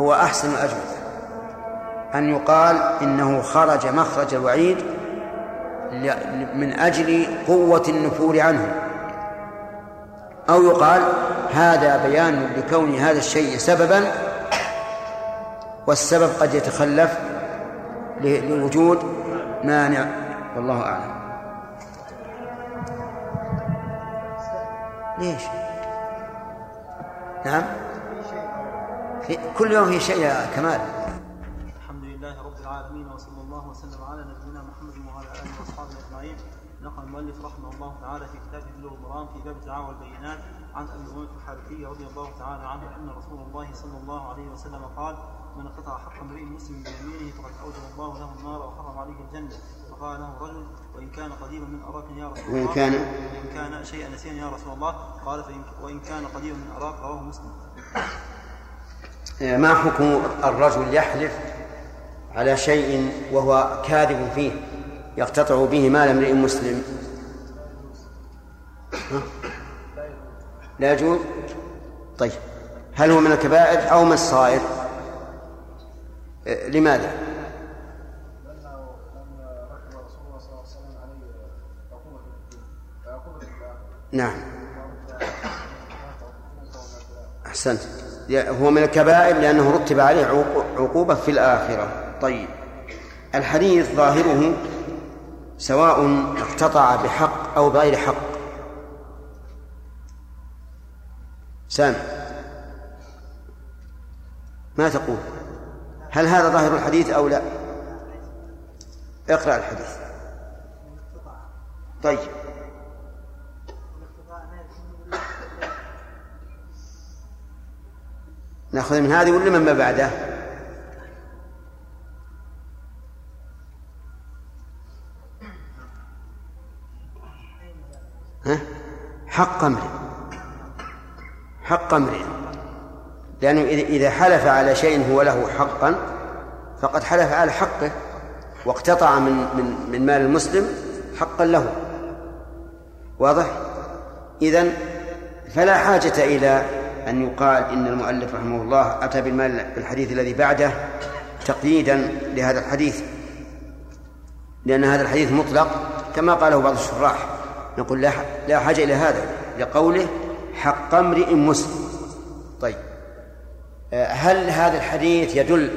هو أحسن الأجوبة أن يقال إنه خرج مخرج الوعيد من أجل قوة النفور عنه. أو يقال هذا بيان لكون هذا الشيء سببا والسبب قد يتخلف لوجود مانع. والله أعلم. ليش؟ نعم؟ كل يوم في شيء يا كمال. الحمد لله رب العالمين وصلى الله وسلم على نبينا محمد وعلى آله وأصحابه أجمعين. نقل المؤلف رحمه الله تعالى في كتابه بلوغ المرام في باب الدعاوى والبينات عن أبي امامه الحارثي رضي الله تعالى عنه أن رسول الله صلى الله عليه وسلم قال من قطع حق امرئ مسلم بيمينه فقد أوجب الله له النار وحرم عليه الجنة. فقال له رجل وإن كان قديما من أراك يا رسول الله. كان؟ وإن كان شيئا نسيا يا رسول الله. قال فإن وإن كان قديما من أراك رواه مسلم. ما حكم الرجل يحلف على شيء وهو كاذب فيه يقتطع به مال امرئ مسلم؟ لا يجوز؟ طيب هل هو من الكبائر أو من الصغائر آه، لماذا؟ نعم. أحسنت. هو من الكبائر لأنه رتب عليه عقو- عقوبة في الآخرة. طيب. الحديث ظاهره سواء اقتطع بحق أو بغير حق. سام. ما تقول؟ هل هذا ظاهر الحديث أو لا؟ اقرأ الحديث. طيب. ناخذ من هذه ولا من ما بعده ها؟ حق امرئ حق امرئ لأنه إذا- إذا حلف على شيء هو له حقا فقد حلف على حقه واقتطع من من من مال المسلم حقا له واضح؟ إذن فلا حاجة إلى أن يقال إن المؤلف رحمه الله أتى بالمال بالحديث الذي بعده تقييدا لهذا الحديث لأن هذا الحديث مطلق كما قاله بعض الشراح. نقول لا حاجة إلى هذا لقوله حق امرئ مسلم. طيب. آه، هل هذا الحديث يدل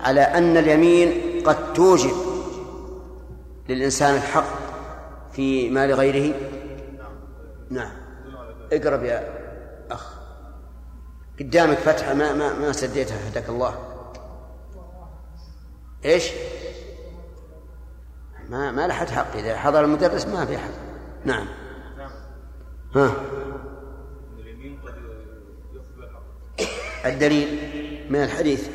على أن اليمين قد توجب للإنسان الحق في مال غيره؟ نعم. اقرب يا أخ. قدامك فتحة ما ما ما سديتها هداك الله. إيش؟ ما ما لحد حق إذا حضر المدرس ما في حق نعم. ها. الدليل من الحديث.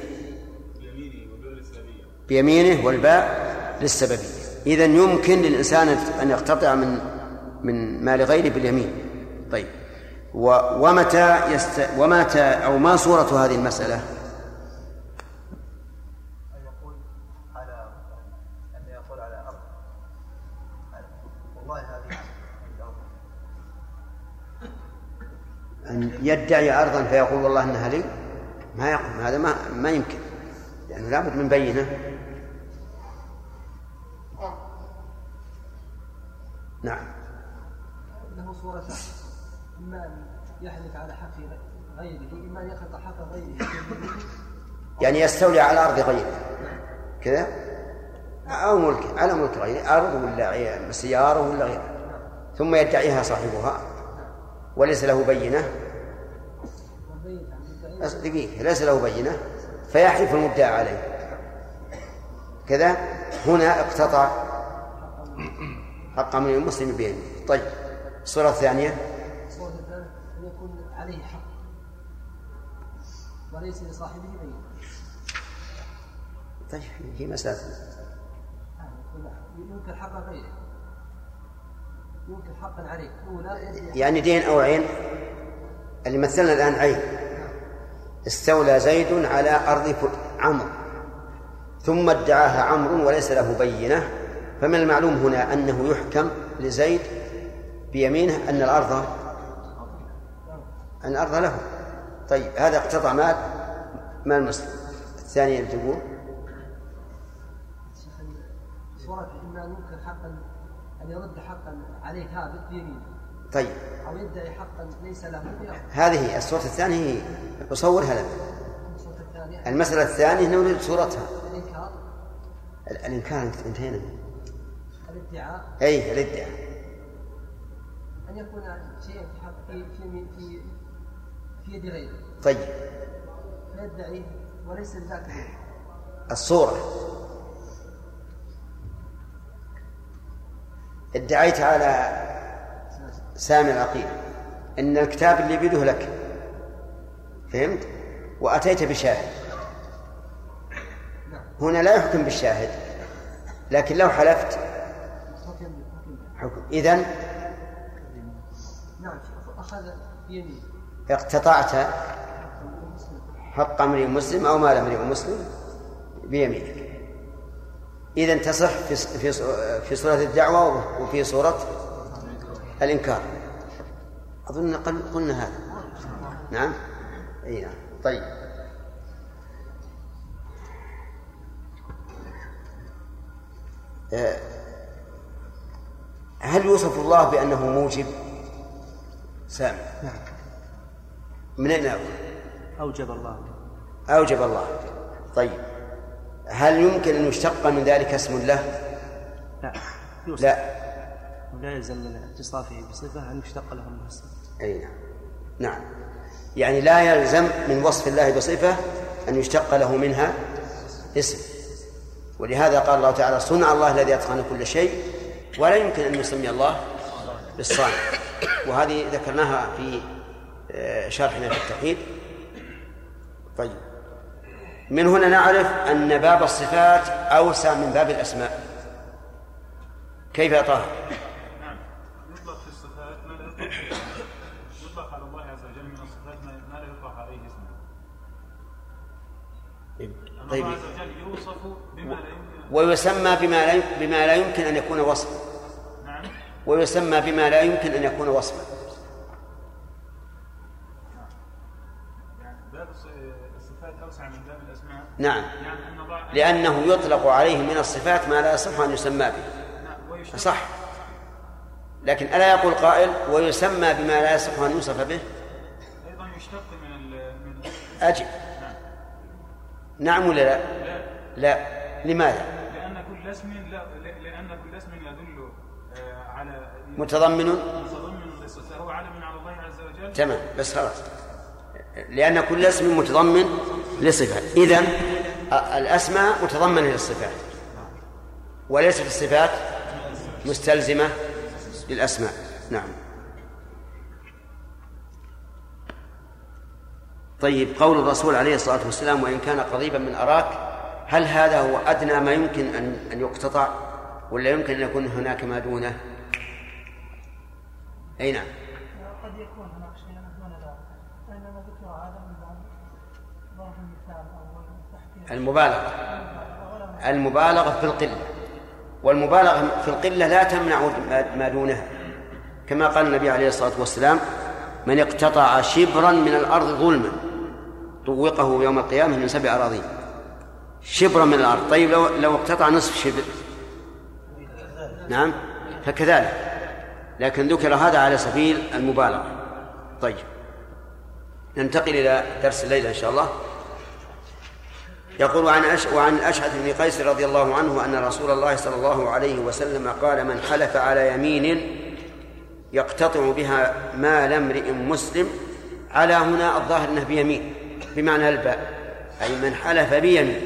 بيمينه والباء للسببية. إذا يمكن للإنسان أن يقتطع من من مال غيره باليمين. طيب. و ومتى يست ومتى أو ما صورة هذه المسألة؟ أن يقول على أن يقول على أرض. والله هذه الأرض أن يدعي أرضا فيقول والله إنها لي؟ ما يقول. هذا ما ما يمكن. لأنه لابد من بينة. نعم. له صورتان اما ان يحلف على حق غيره أن يقطع حق غيره. يعني يستولي على أرض غيره. كذا؟ أو ملك على ملك غيره. أرض ولا سيارة ولا غيره. ثم يدعيها صاحبها. وليس له بينة. دقيقة. ليس له بينة. فيحلف المدعى عليه. كذا؟ هنا اقتطع حق من المسلم بيمينه طيب. الصورة الثانية الصورة الثالثة ان يكون عليه حق. وليس لصاحبه بينه طيب هي مسألة. ينكر حق غيره. ينكر حقا عليه. يعني دين أو عين؟ اللي مثلنا الآن عين. استولى زيد على أرض عمرو. ثم ادعاها عمرو وليس له بينة. فمن المعلوم هنا أنه يحكم لزيد بيمينه أن الأرض الأرض له. طيب هذا اقتطع مال مال مسلم. الثانية اللي تقول؟ صورة اما إن ينكر حقا أن يرد حقا عليه ثابت بيمينه طيب. أو يدعي حقا ليس له هذه الصورة الثانية هي أصورها لك الصورة الثانية؟ المسألة الثانية نريد صورتها. الإنكار. انت- انتهينا. الادعاء. أي الادعاء. أن يكون شيئا في حق في في في, في يد غيره. طيب. فيدعيه وليس اليد. الصورة. ادعيت على سامي العقيل. إن الكتاب اللي بيده لك. فهمت؟ وأتيت بشاهد. هنا لا يحكم بالشاهد. لكن لو حلفت. الحكم إذن؟ نعم أخذ بيمين اقتطعت حق امرئ مسلم أو مال امرئ مسلم بيمينك. إذا تصح في في في صورة الدعوة وفي صورة الإنكار. أظن قلنا هذا. نعم؟ أي نعم. طيب. آه، هل يوصف الله بأنه موجب؟ سامع نعم. من أين أقول أوجب الله. أوجب الله. طيب. هل يمكن أن يشتق من ذلك اسم له؟ لا. يوصف. لا. ولا يلزم اتصافه بصفة أن يشتق له منها الصفة أي نعم. نعم. يعني لا يلزم من وصف الله بصفة أن يشتق له منها اسم. ولهذا قال الله تعالى صنع الله الذي أتقن كل شيء ولا يمكن أن يسمي الله بالصانع. وهذه ذكرناها في شرحنا في التوحيد؟ طيب. من هنا نعرف أن باب الصفات أوسع من باب الأسماء. كيف يا طه؟ نعم يطلق في الصفات ما لا يطلق يطلق على الله عز وجل من الصفات ما لا يطلق عليه اسمه. طيب. الله عز وجل يوصف بما لا يمكن ويسمى بما لا بما لا يمكن أن يكون وصفا. نعم. ويسمى بما لا يمكن أن يكون وصفا يعني باب الص- الصفات أوسع من باب الأسماء نعم. الله لأنه يطلق عليه من الصفات ما لا يصح أن يسمى به. نعم. صح لكن ألا يقول قائل ويسمى بما لا يصح أن يوصف به؟ أيضا يشتق من أجب نعم. نعم ولا لا؟ لا. لماذا؟ لأن كل اسم لا لأن كل اسم يدل آه، على متضمن؟ متضمن للصفة هو علم على الله عز وجل. تمام. بس خلاص. لأن كل اسم متضمن؟ لصفة إذا الأسماء متضمنة للصفات. وليست الصفات مستلزمة للأسماء. نعم. طيب قول الرسول عليه الصلاة والسلام وإن كان قريبا من أراك هل هذا هو أدنى ما يمكن أن أن يقتطع ولا يمكن أن يكون هناك ما دونه؟ أي نعم قد يكون هناك شيء دون ذلك فإنما ذكر هذا من باب ضرب المثال أو التحقيق المبالغة. المبالغة في القلة. والمبالغة في القلة لا تمنع ما دونها. كما قال النبي عليه الصلاة والسلام من اقتطع شبرا من الأرض ظلما طوقه يوم القيامة من سبع أراضين. شبرا من الأرض. طيب لو لو اقتطع نصف شبر. نعم فكذلك. لكن ذكر هذا على سبيل المبالغة. طيب ننتقل إلى درس الليلة إن شاء الله. يقول عن أش... وعن أشعث بن قيس رضي الله عنه أن رسول الله صلى الله عليه وسلم قال من حلف على يمين يقتطع بها مال امرئ مسلم على هنا الظاهر أنه بيمين بمعنى الباء أي من حلف بيمين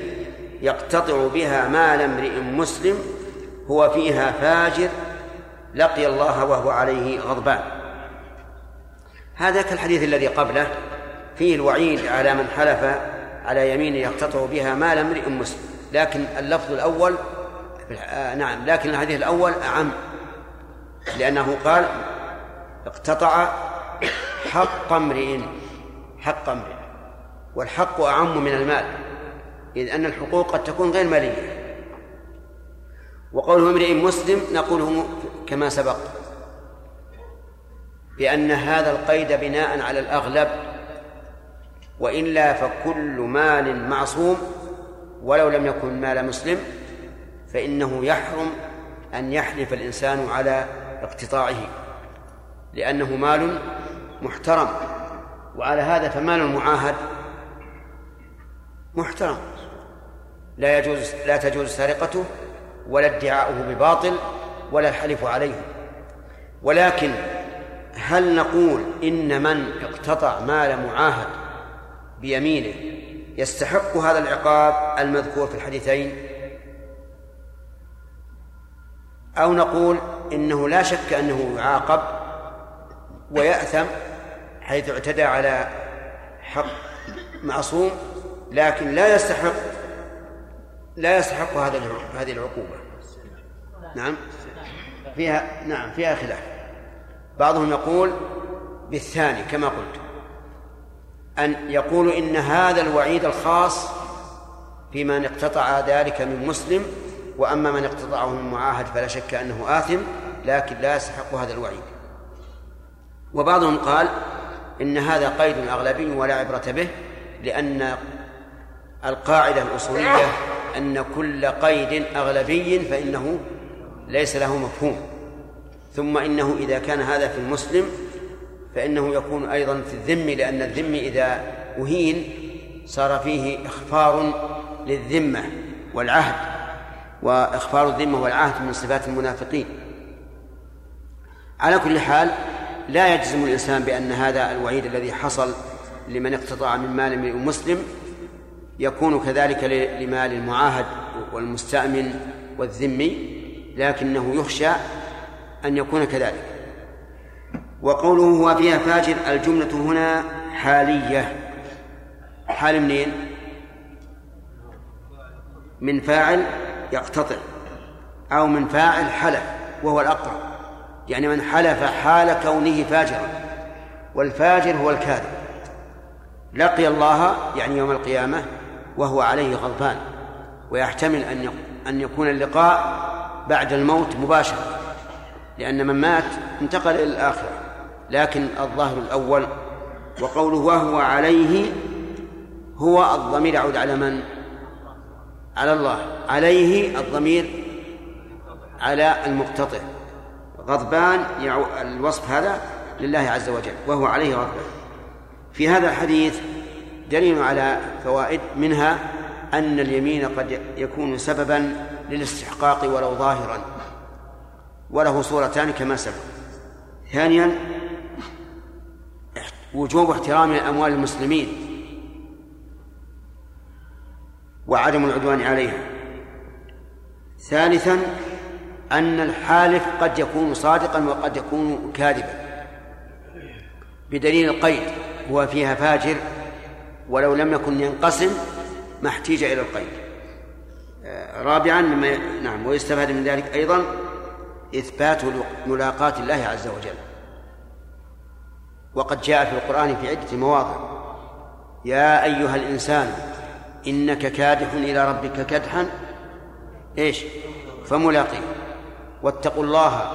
يقتطع بها مال امرئ مسلم هو فيها فاجر لقي الله وهو عليه غضبان. هذا كالحديث الذي قبله فيه الوعيد على من حلف على يمين يقتطع بها مال امرئ مسلم. لكن اللفظ الأول آه نعم لكن الحديث الأول أعم. لأنه قال اقتطع حق امرئ حق امرئ. والحق أعم من المال إذ أن الحقوق قد تكون غير مالية. وقوله امرئ مسلم نقوله كما سبق بأن هذا القيد بناء على الأغلب وإلا فكل مال معصوم ولو لم يكن مال مسلم فإنه يحرم أن يحلف الإنسان على اقتطاعه لأنه مال محترم وعلى هذا فمال المعاهد محترم. لا يجوز لا تجوز سرقته ولا ادعاؤه بباطل ولا الحلف عليه. ولكن هل نقول إن من اقتطع مال معاهد بيمينه. يستحق هذا العقاب المذكور في الحديثين. أو نقول إنه لا شك أنه يعاقب ويأثم حيث اعتدى على حق معصوم لكن لا يستحق لا يستحق هذا هذه العقوبة. نعم؟ فيها نعم فيها خلاف. بعضهم يقول بالثاني كما قلت. أن يقول إن هذا الوعيد الخاص في من اقتطع ذلك من مسلم وأما من اقتطعه من معاهد فلا شك أنه آثم لكن لا يستحق هذا الوعيد. وبعضهم قال إن هذا قيد أغلبي ولا عبرة به لأن القاعدة الأصولية أن كل قيد أغلبي فإنه ليس له مفهوم. ثم إنه إذا كان هذا في المسلم فإنه يكون أيضا في الذم لأن الذم إذا أهين صار فيه إخفار للذمة والعهد وإخفار الذمة والعهد من صفات المنافقين. على كل حال لا يجزم الإنسان بأن هذا الوعيد الذي حصل لمن اقتطع من مال امرئ مسلم يكون كذلك لمال المعاهد والمستأمن والذمي لكنه يخشى أن يكون كذلك. وقوله هو فيها فاجر الجملة هنا حالية. حال منين؟ من فاعل يقتطع أو من فاعل حلف وهو الأقرب. يعني من حلف حال كونه فاجرا. والفاجر هو الكاذب. لقي الله يعني يوم القيامة وهو عليه غضبان ويحتمل أن أن يكون اللقاء بعد الموت مباشرة لأن من مات انتقل إلى الآخرة. لكن الظاهر الأول وقوله وهو عليه هو الضمير يعود على من؟ على الله. عليه الضمير على المقتطع. غضبان الوصف هذا لله عز وجل وهو عليه غضبان في هذا الحديث دليل على فوائد منها أن اليمين قد يكون سببا للاستحقاق ولو ظاهرا وله صورتان كما سبق. ثانيا وجوب احترام أموال المسلمين وعدم العدوان عليها ثالثا أن الحالف قد يكون صادقا وقد يكون كاذبا. بدليل القيد هو فيها فاجر ولو لم يكن ينقسم ما احتيج إلى القيد. آه، رابعا مما نعم ويستفاد من ذلك أيضا إثبات ملاقاة الله عز وجل. وقد جاء في القرآن في عدة مواضع. يا أيها الإنسان إنك كادح إلى ربك كدحا. إيش؟ فملاقيه. واتقوا الله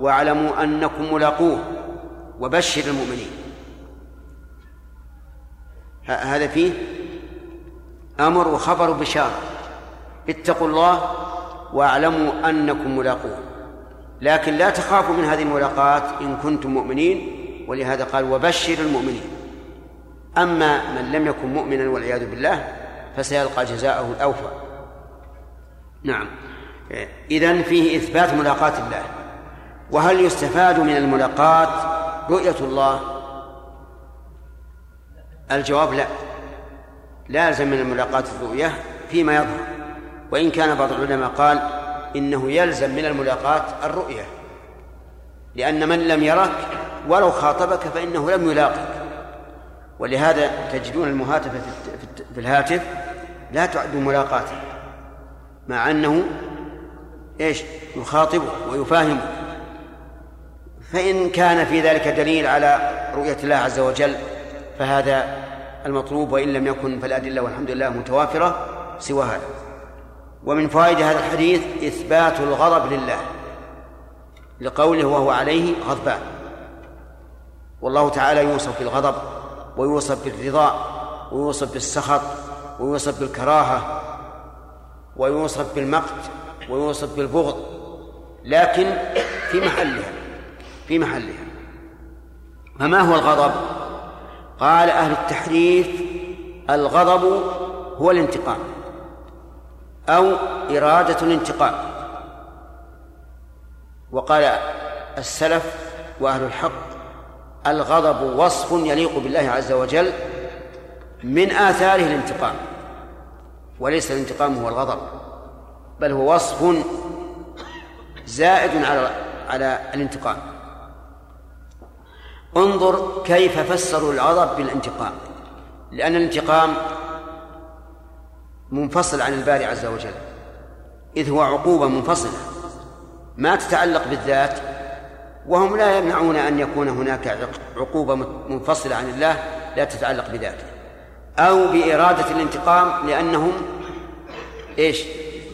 واعلموا أنكم ملاقوه. وبشر المؤمنين. هذا فيه أمر وخبر بشارة. اتقوا الله واعلموا أنكم ملاقوه. لكن لا تخافوا من هذه الملاقات إن كنتم مؤمنين. ولهذا قال وبشر المؤمنين. أما من لم يكن مؤمنا والعياذ بالله فسيلقى جزاءه الأوفى. نعم. إذن فيه إثبات ملاقاة الله. وهل يستفاد من الملاقاة رؤية الله؟ الجواب لا. لا يلزم من الملاقاة الرؤية فيما يظهر. وإن كان بعض العلماء قال إنه يلزم من الملاقاة الرؤية. لأن من لم يرك ولو خاطبك فإنه لم يلاقك. ولهذا تجدون المهاتفة في الهاتف لا تعد ملاقاة مع أنه إيش؟ يخاطبه ويفاهمه. فإن كان في ذلك دليل على رؤية الله عز وجل فهذا المطلوب وإن لم يكن فالأدلة والحمد لله متوافرة سوى هذا. ومن فوائد هذا الحديث إثبات الغضب لله. لقوله وهو عليه غضبان. والله تعالى يوصف بالغضب ويوصف بالرضا ويوصف بالسخط ويوصف بالكراهة ويوصف بالمقت ويوصف بالبغض لكن في محلها في محلها. فما هو الغضب؟ قال أهل التحريف الغضب هو الانتقام أو إرادة الانتقام. وقال السلف وأهل الحق الغضب وصف يليق بالله عز وجل من آثاره الانتقام وليس الانتقام هو الغضب بل هو وصف زائد على على الانتقام. انظر كيف فسروا الغضب بالانتقام لأن الانتقام منفصل عن الباري عز وجل إذ هو عقوبة منفصلة. ما تتعلق بالذات وهم لا يمنعون أن يكون هناك عقوبة منفصلة عن الله لا تتعلق بذاته أو بإرادة الانتقام لأنهم إيش؟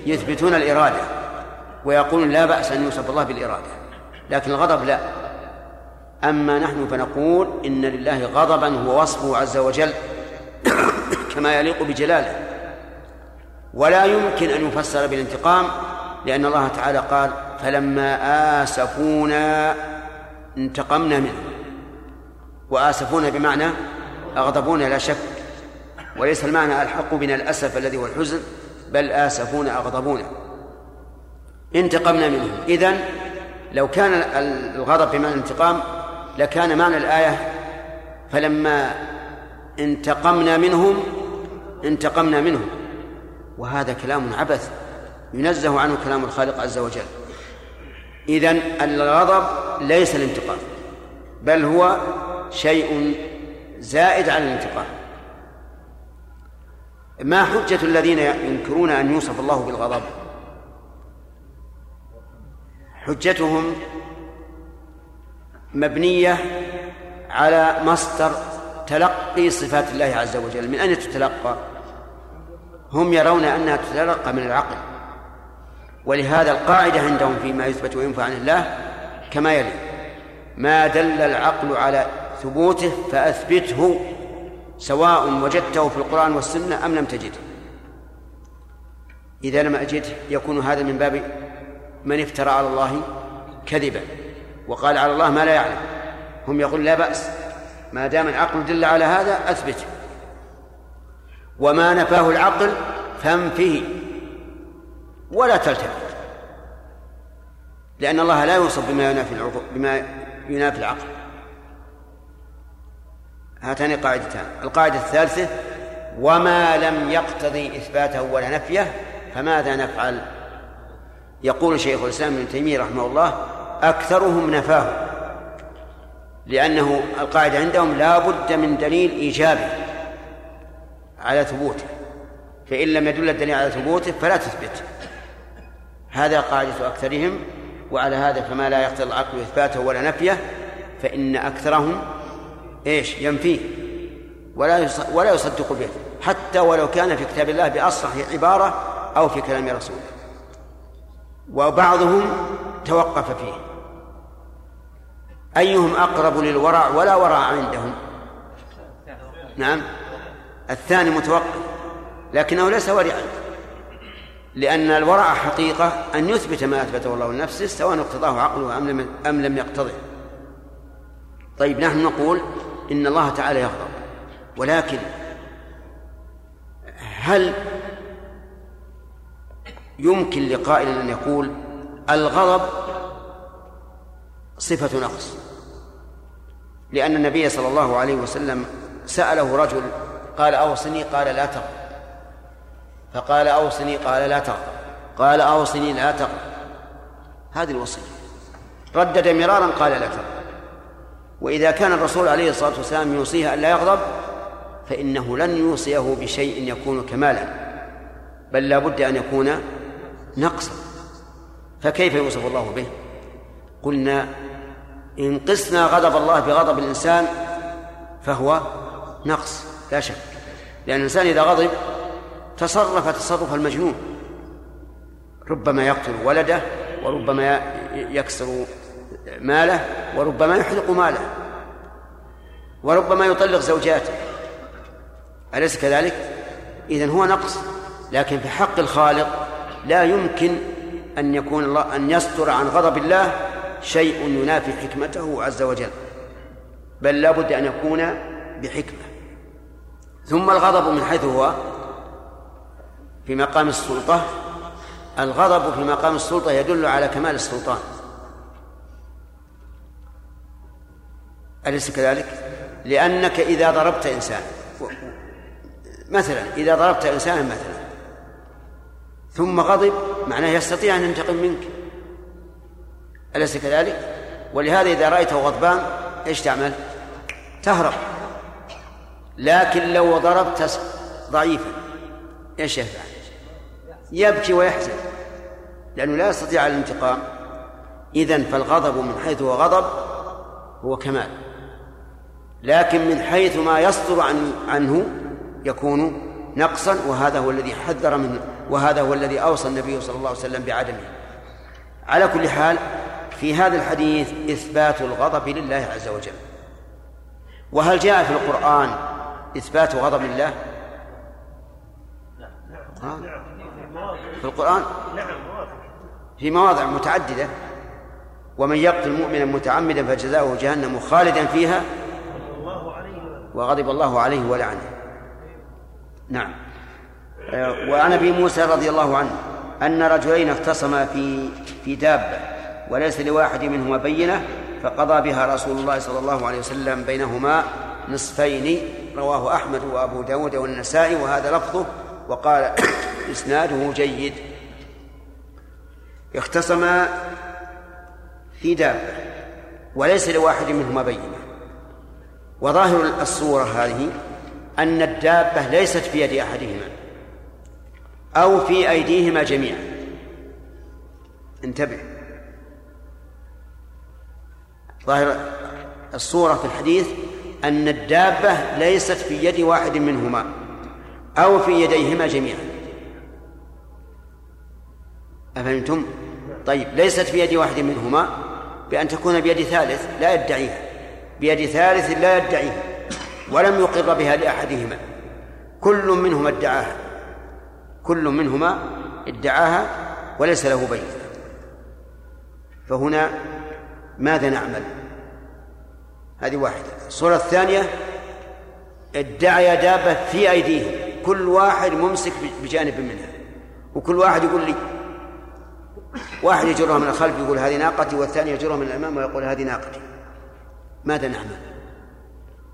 يثبتون الإرادة ويقولون لا بأس أن يوصف الله بالإرادة لكن الغضب لا. أما نحن فنقول إن لله غضبا هو وصفه عز وجل كما يليق بجلاله. ولا يمكن أن يفسر بالانتقام لأن الله تعالى قال فلما آسفونا انتقمنا منه. وآسفونا بمعنى أغضبونا لا شك. وليس المعنى الحق بنا الأسف الذي هو الحزن بل آسفونا أغضبونا. انتقمنا منهم إذن لو كان الغضب بمعنى الانتقام لكان معنى الآية فلما انتقمنا منهم انتقمنا منهم. وهذا كلام عبث ينزه عنه كلام الخالق عز وجل. إذن الغضب ليس الانتقام بل هو شيء زائد على الانتقام. ما حجة الذين ينكرون أن يوصف الله بالغضب؟ حجتهم مبنية على مصدر تلقي صفات الله عز وجل. من أين تتلقى؟ هم يرون أنها تتلقى من العقل. ولهذا القاعدة عندهم فيما يثبت وينفع عن الله كما يلي ما دل العقل على ثبوته فأثبته سواء وجدته في القرآن والسنة أم لم تجده إذا لم أجده يكون هذا من باب من افترى على الله كذبا وقال على الله ما لا يعلم. هم يقول لا بأس ما دام العقل دل على هذا أثبته وما نفاه العقل فانفه ولا تلتفت. لأن الله لا يوصف بما ينافي بما ينافي العقل. هاتان قاعدتان. القاعدة الثالثة وما لم يقتضي إثباته ولا نفيه فماذا نفعل؟ يقول شيخ الإسلام ابن تيمية رحمه الله أكثرهم نفاه. لأنه القاعدة عندهم لا بد من دليل إيجابي على ثبوته. فإن لم يدل الدليل على ثبوته فلا تثبت هذا قاعدة أكثرهم وعلى هذا فما لا يقتضي العقل إثباته ولا نفيه فإن أكثرهم إيش؟ ينفيه ولا ولا يصدق به حتى ولو كان في كتاب الله بأصرح عبارة أو في كلام رسوله. وبعضهم توقف فيه. أيهم أقرب للورع ولا ورع عندهم؟ نعم. الثاني متوقف لكنه ليس ورعا لأن الورع حقيقة أن يثبت ما أثبته الله لنفسه سواء اقتضاه عقله أم لم أم لم يقتضه. طيب نحن نقول إن الله تعالى يغضب. ولكن هل يمكن لقائل أن يقول الغضب صفة نقص؟ لأن النبي صلى الله عليه وسلم سأله رجل قال أوصني؟ قال لا تغضب. فقال أوصني قال لا تغضب قال أوصني لا تغضب هذه الوصية. ردد مرارا قال لا تغضب وإذا كان الرسول عليه الصلاة والسلام يوصيه أن لا يغضب فإنه لن يوصيه بشيء يكون كمالا. بل لا بد أن يكون نقصا. فكيف يوصف الله به؟ قلنا إن قسنا غضب الله بغضب الإنسان فهو نقص لا شك. لأن الإنسان إذا غضب تصرف تصرف المجنون. ربما يقتل ولده وربما يكسر ماله وربما يحرق ماله وربما يطلق زوجاته. أليس كذلك؟ إذن هو نقص. لكن في حق الخالق لا يمكن أن يكون الله أن يستر عن غضب الله شيء ينافي حكمته عز وجل. بل لا بد أن يكون بحكمة. ثم الغضب من حيث هو في مقام السلطة الغضب في مقام السلطة يدل على كمال السلطان أليس كذلك؟ لأنك إذا ضربت إنسان مثلا إذا ضربت إنسانا مثلا ثم غضب معناه يستطيع أن ينتقم منك أليس كذلك؟ ولهذا إذا رأيته غضبان إيش تعمل؟ تهرب لكن لو ضربت ضعيفا إيش يفعل؟ يبكي ويحزن لأنه لا يستطيع الانتقام. إذن فالغضب من حيث هو غضب هو كمال. لكن من حيث ما يصدر عن عنه يكون نقصا وهذا هو الذي حذر منه وهذا هو الذي أوصى النبي صلى الله عليه وسلم بعدمه. على كل حال في هذا الحديث إثبات الغضب لله عز وجل. وهل جاء في القرآن إثبات غضب الله ها؟ في القرآن؟ في مواضع متعددة. ومن يقتل مؤمنا متعمدا فجزاؤه جهنم خالدا فيها وغضب الله عليه ولعنه. نعم. آه، وعن أبي موسى رضي الله عنه أن رجلين اختصما في في دابة وليس لواحد منهما بينة فقضى بها رسول الله صلى الله عليه وسلم بينهما نصفين رواه أحمد وأبو داود والنسائي وهذا لفظه. وقال إسناده جيد. اختصما في دابه وليس لواحد منهما بينة. وظاهر الصورة هذه أن الدابة ليست في يد أحدهما أو في أيديهما جميعا. انتبه. ظاهر الصورة في الحديث أن الدابة ليست في يد واحد منهما أو في يديهما جميعا. أفهمتم؟ طيب ليست في يد واحد منهما بأن تكون بيد ثالث لا يدعيها. بيد ثالث لا يدعيه ولم يقر بها لأحدهما. كل منهما ادعاها. كل منهما ادعاها وليس له بين فهنا ماذا نعمل؟ هذه واحدة. الصورة الثانية ادعي دابة في أيديهم. كل واحد ممسك بجانب منها. وكل واحد يقول لي واحد يجرها من الخلف يقول هذه ناقتي والثاني يجرها من الأمام ويقول هذه ناقتي. ماذا نعمل؟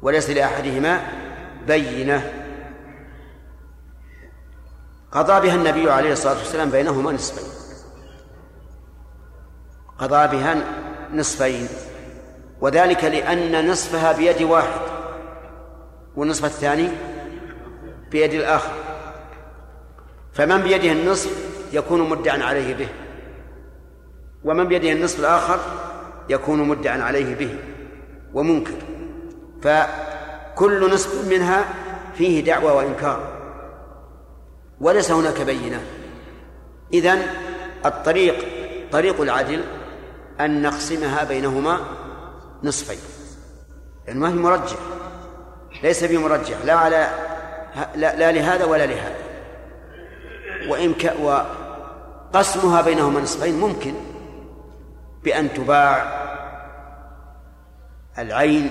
وليس لأحدهما بينة. قضى بها النبي عليه الصلاة والسلام بينهما نصفين. قضى بها نصفين. وذلك لأن نصفها بيد واحد والنصف الثاني بيد الآخر. فمن بيده النصف يكون مدعا عليه به. ومن بيده النصف الآخر يكون مدعا عليه به ومنكر. فكل نصف منها فيه دعوة وإنكار. وليس هناك بينة. إذن الطريق طريق العدل أن نقسمها بينهما نصفين. لأن ما في مرجح ليس في مرجح لا على لا, لا لهذا ولا لهذا. وإن وقسمها بينهما نصفين ممكن. بأن تباع العين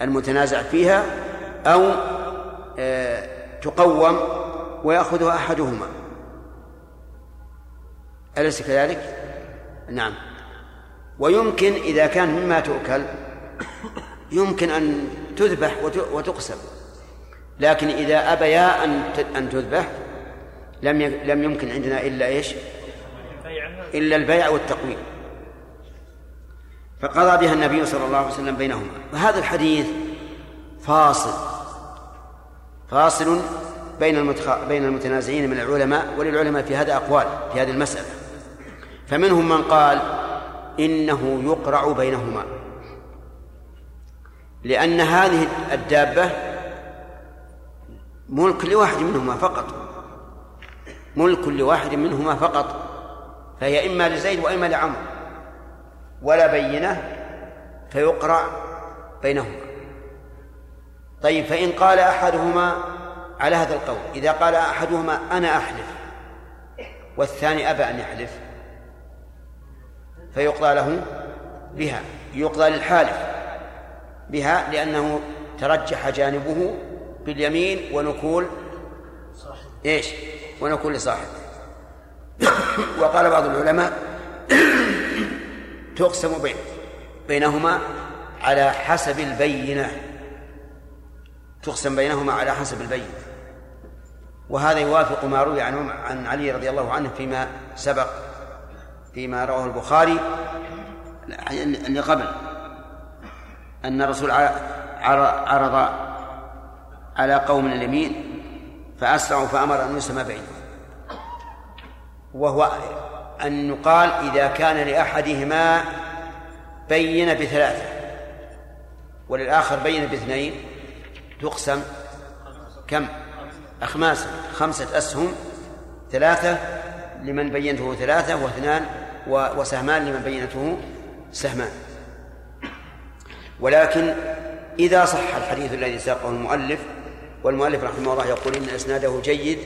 المتنازع فيها أو آه، تقوم ويأخذها أحدهما. أليس كذلك؟ نعم. ويمكن إذا كان مما تؤكل يمكن أن تذبح وتقسم. لكن إذا أبيا أن أن تذبح لم لم يمكن عندنا إلا إيش؟ إلا البيع والتقويم. فقضى بها النبي صلى الله عليه وسلم بينهما. وهذا الحديث فاصل. فاصل بين المتخ... بين المتنازعين من العلماء وللعلماء في هذا أقوال في هذه المسألة. فمنهم من قال إنه يقرع بينهما. لأن هذه الدابة ملك لواحد منهما فقط. ملك لواحد منهما فقط. فهي إما لزيد وإما لعمرو. ولا بينة فيقرع بينهما. طيب فإن قال أحدهما على هذا القول إذا قال أحدهما أنا أحلف والثاني أبى أن يحلف فيقضى له بها يقضى للحالف بها لأنه ترجح جانبه باليمين ونكول إيش؟ ونكول لصاحب. وقال بعض العلماء تقسم بين بينهما على حسب البينة. تقسم بينهما على حسب البينة وهذا يوافق ما روي عن عن علي رضي الله عنه فيما سبق فيما رواه البخاري اللي قبل. أن الرسول عرض على قوم اليمين فأسرعوا فأمر أن يسمى بينهم. وهو أن يقال إذا كان لأحدهما بين بثلاثة وللآخر بين باثنين تقسم كم؟ أخماسا. خمسة أسهم ثلاثة لمن بينته ثلاثة واثنان وسهمان لمن بينته سهمان. ولكن إذا صح الحديث الذي ساقه المؤلف والمؤلف رحمه الله يقول إن إسناده جيد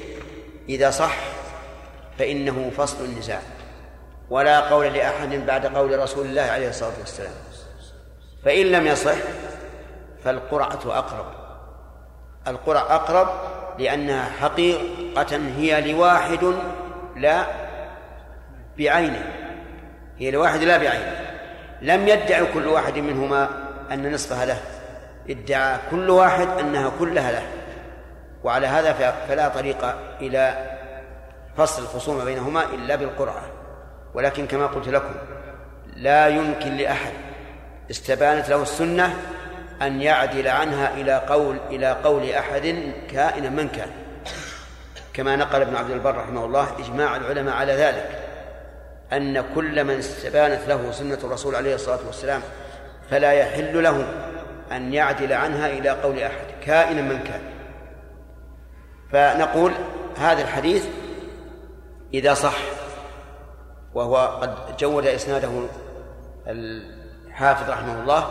إذا صح فإنه فصل النزاع. ولا قول لأحد بعد قول رسول الله عليه الصلاة والسلام. فإن لم يصح فالقرعة أقرب. القرعة أقرب لأنها حقيقة هي لواحد لا بعينه. هي لواحد لا بعينه. لم يدعي كل واحد منهما أن نصفها له ادعى كل واحد أنها كلها له. وعلى هذا فلا طريق إلى فصل الخصومة بينهما إلا بالقرعة. ولكن كما قلت لكم لا يمكن لأحد استبانت له السنة أن يعدل عنها إلى قول إلى قول أحد كائنا من كان. كما نقل ابن عبد البر رحمه الله إجماع العلماء على ذلك أن كل من استبانت له سنة الرسول عليه الصلاة والسلام فلا يحل له أن يعدل عنها إلى قول أحد كائنا من كان. فنقول هذا الحديث إذا صح. وهو قد جود إسناده الحافظ رحمه الله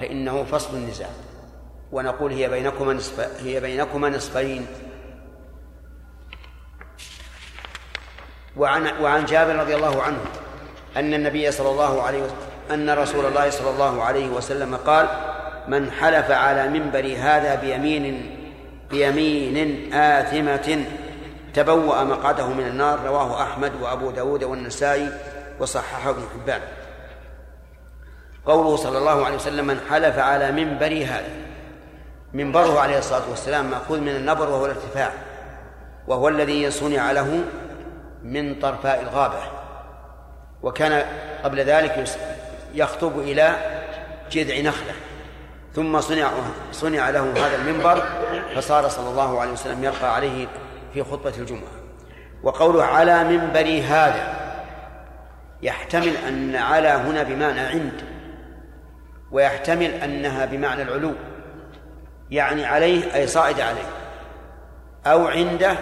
فإنه فصل النزاع. ونقول هي بينكما نصف هي بينكما نصفين. وعن وعن جابر رضي الله عنه أن النبي صلى الله عليه وسلم أن رسول الله صلى الله عليه وسلم قال من حلف على منبر هذا بيمين بيمين آثمة تبوأ مقعده من النار رواه أحمد وأبو داود والنسائي وصححه ابن حبان. قوله صلى الله عليه وسلم من حلف على منبر هذا. منبره عليه الصلاة والسلام مأخوذ من النبر وهو الارتفاع وهو الذي صنع له من طرفاء الغابة. وكان قبل ذلك يخطب إلى جذع نخلة. ثم صنع صنع له هذا المنبر فصار صلى الله عليه وسلم يرقى عليه في خطبة الجمعة. وقوله على منبر هذا يحتمل أن على هنا بمعنى عند ويحتمل أنها بمعنى العلو يعني عليه أي صاعد عليه أو عنده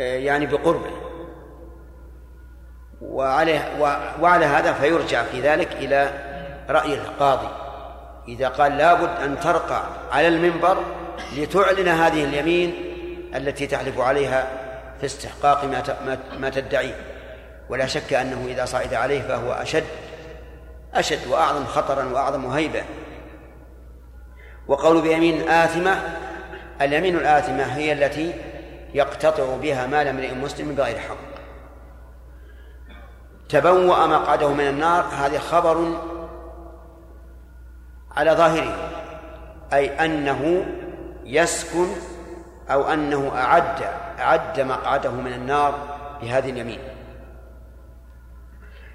آه، يعني بقربه. وعليه وعلى هذا فيرجع في ذلك إلى رأي القاضي. إذا قال لابد أن ترقى على المنبر لتعلن هذه اليمين التي تحلف عليها في استحقاق ما ما تدعيه. ولا شك أنه إذا صعد عليه فهو أشد أشد وأعظم خطرا وأعظم هيبة. وقول بيمين آثمة اليمين الآثمة هي التي يقتطع بها مال امرئ مسلم بغير حق. تبوأ مقعده من النار هذا خبر على ظاهره أي أنه يسكن أو أنه أعد أعد مقعده من النار بهذه اليمين.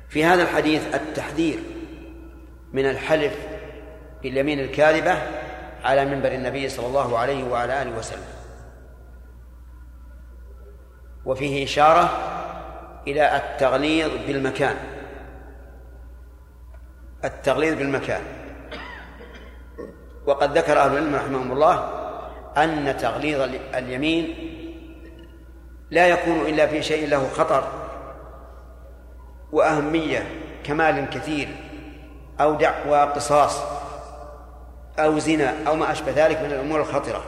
في هذا الحديث التحذير من الحلف باليمين الكاذبة على منبر النبي صلى الله عليه وعلى آله وسلم. وفيه إشارة إلى التغليظ بالمكان. التغليظ بالمكان. وقد ذكر أهل العلم رحمهم الله أن تغليظ اليمين لا يكون إلا في شيء له خطر وأهمية كمال كثير أو دعوى قصاص أو زنا أو ما أشبه ذلك من الأمور الخطرة.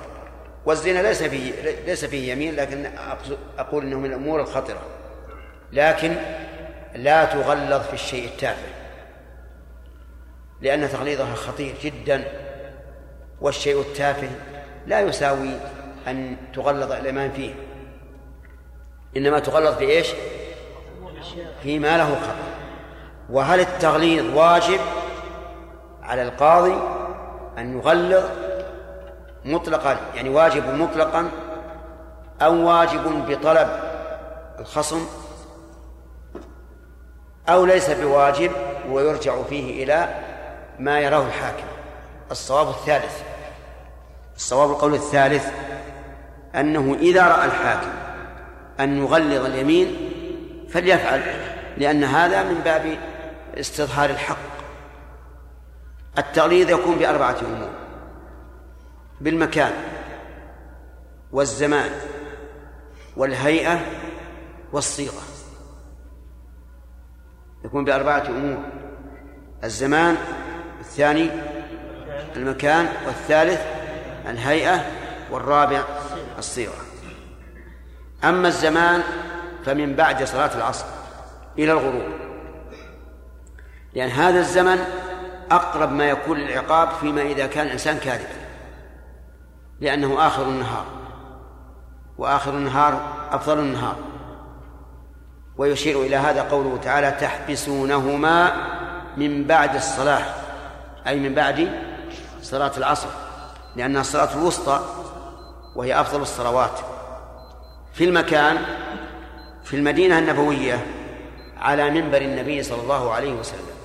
والزنا ليس فيه ليس فيه يمين لكن أقول إنه من الأمور الخطرة. لكن لا تغلظ في الشيء التافه لأن تغليظها خطير جدا والشيء التافه لا يساوي أن تغلظ الإيمان فيه. إنما تغلظ في إيش؟ فيما له خطر وهل التغليظ واجب على القاضي أن يغلظ مطلقا؟ يعني واجب مطلقا أو واجب بطلب الخصم؟ أو ليس بواجب ويرجع فيه إلى ما يراه الحاكم. الصواب الثالث. الصواب القول الثالث أنه إذا رأى الحاكم أن يغلظ اليمين فليفعل لأن هذا من باب استظهار الحق. التغليظ يكون بأربعة أمور بالمكان والزمان والهيئة والصيغة. يكون بأربعة أمور الزمان الثاني المكان والثالث الهيئة والرابع الصيغة. أما الزمان فمن بعد صلاة العصر إلى الغروب. لأن هذا الزمن أقرب ما يكون للعقاب فيما إذا كان الإنسان كاذبا. لأنه آخر النهار. وآخر النهار أفضل النهار. ويشير إلى هذا قوله تعالى تحبسونهما من بعد الصلاة. أي من بعد صلاة العصر. لأنها الصلاة الوسطى وهي أفضل الصلوات. في المكان في المدينة النبوية على منبر النبي صلى الله عليه وسلم.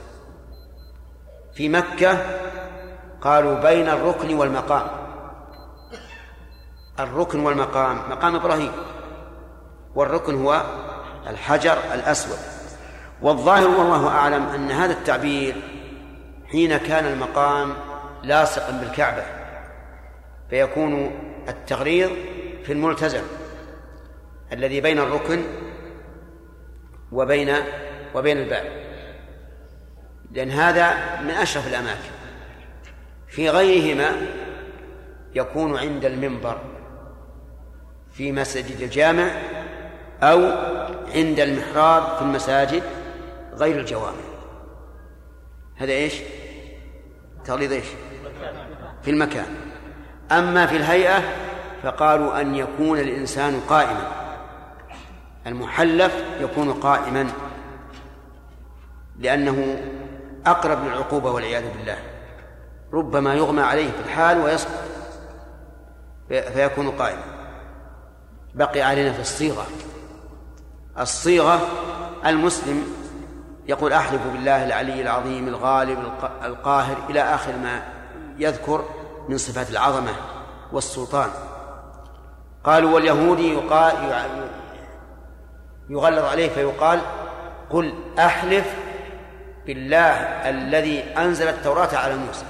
في مكة قالوا بين الركن والمقام. الركن والمقام مقام إبراهيم. والركن هو الحجر الأسود. والظاهر والله أعلم أن هذا التعبير حين كان المقام لاصقا بالكعبة. فيكون التغريض في الملتزم الذي بين الركن وبين وبين الباب لأن هذا من أشرف الأماكن في غيرهما يكون عند المنبر في مسجد الجامع أو عند المحراب في المساجد غير الجوامع هذا إيش؟ تغليظ إيش؟ في المكان أما في الهيئة فقالوا أن يكون الإنسان قائما. المحلف يكون قائما. لأنه أقرب للعقوبة والعياذ بالله. ربما يغمى عليه في الحال ويسقط. فيكون قائما. بقي علينا في الصيغة. الصيغة المسلم يقول أحلف بالله العلي العظيم الغالب القاهر إلى آخر ما يذكر. من صفات العظمة والسلطان. قالوا واليهودي يقال يغلظ عليه فيقال قل أحلف بالله الذي أنزل التوراة على موسى.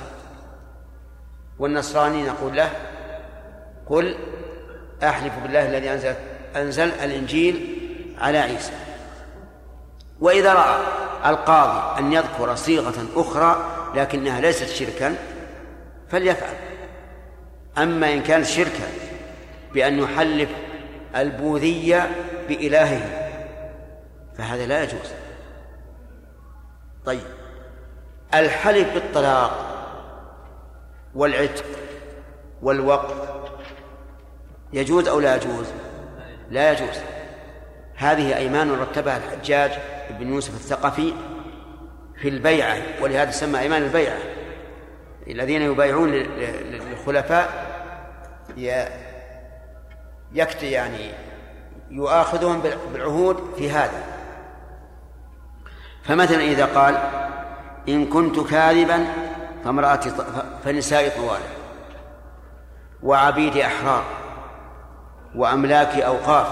والنصراني نقول له قل أحلف بالله الذي أنزل أنزل الإنجيل على عيسى. وإذا رأى القاضي أن يذكر صيغة أخرى لكنها ليست شركا فليفعل. أما إن كانت شركا بأن يحلف البوذية بإلهه فهذا لا يجوز. طيب. الحلف بالطلاق والعتق والوقف يجوز أو لا يجوز؟ لا يجوز. هذه أيمان رتبها الحجاج بن يوسف الثقفي في البيعة ولهذا سمى أيمان البيعة. الذين يبايعون للخلفاء يكت يعني يؤاخذهم بالعهود في هذا. فمثلا إذا قال إن كنت كاذبا فامرأتي فنسائي طوال وعبيدي أحرار وأملاكي أوقاف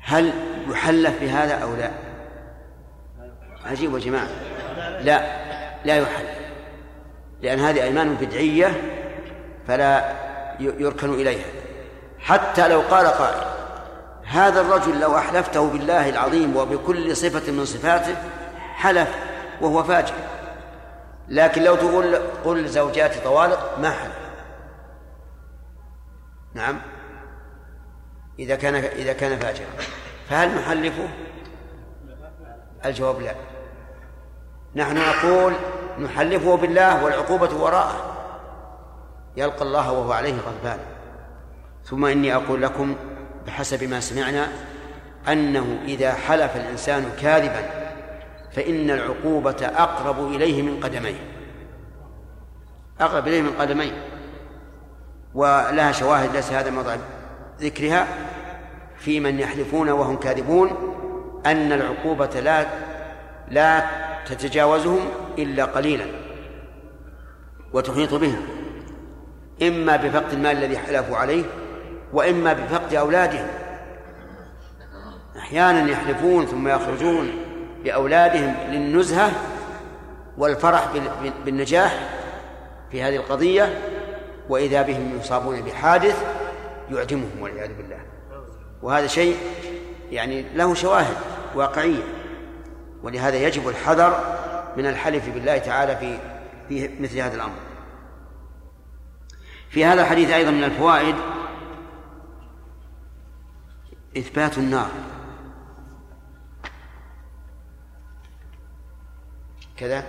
هل يحلف بهذا أو لا؟ عجيب يا جماعة. لا لا يحلف. لأن هذه أيمان بدعية فلا يركن إليها. حتى لو قال قائل هذا الرجل لو أحلفته بالله العظيم وبكل صفة من صفاته حلف وهو فاجر. لكن لو تقول قل زوجاتي طوالق ما حلف. نعم. إذا كان إذا كان فاجرا. فهل نحلفه؟ الجواب لا. نحن نقول نحلفه بالله والعقوبة وراءه. يلقى الله وهو عليه غضبان. ثم إني أقول لكم بحسب ما سمعنا أنه إذا حلف الإنسان كاذبا فإن العقوبة أقرب إليه من قدميه. أقرب إليه من قدميه. ولها شواهد ليس هذا موضع ذكرها في من يحلفون وهم كاذبون أن العقوبة لا لا تتجاوزهم إلا قليلا وتحيط بهم إما بفقد المال الذي حلفوا عليه وإما بفقد أولادهم. أحيانا يحلفون ثم يخرجون بأولادهم للنزهة والفرح بال- بالنجاح في هذه القضية وإذا بهم يصابون بحادث يعدمهم والعياذ بالله. وهذا شيء يعني له شواهد واقعية. ولهذا يجب الحذر من الحلف بالله تعالى في في مثل هذا الأمر. في هذا الحديث أيضا من الفوائد إثبات النار. كذا؟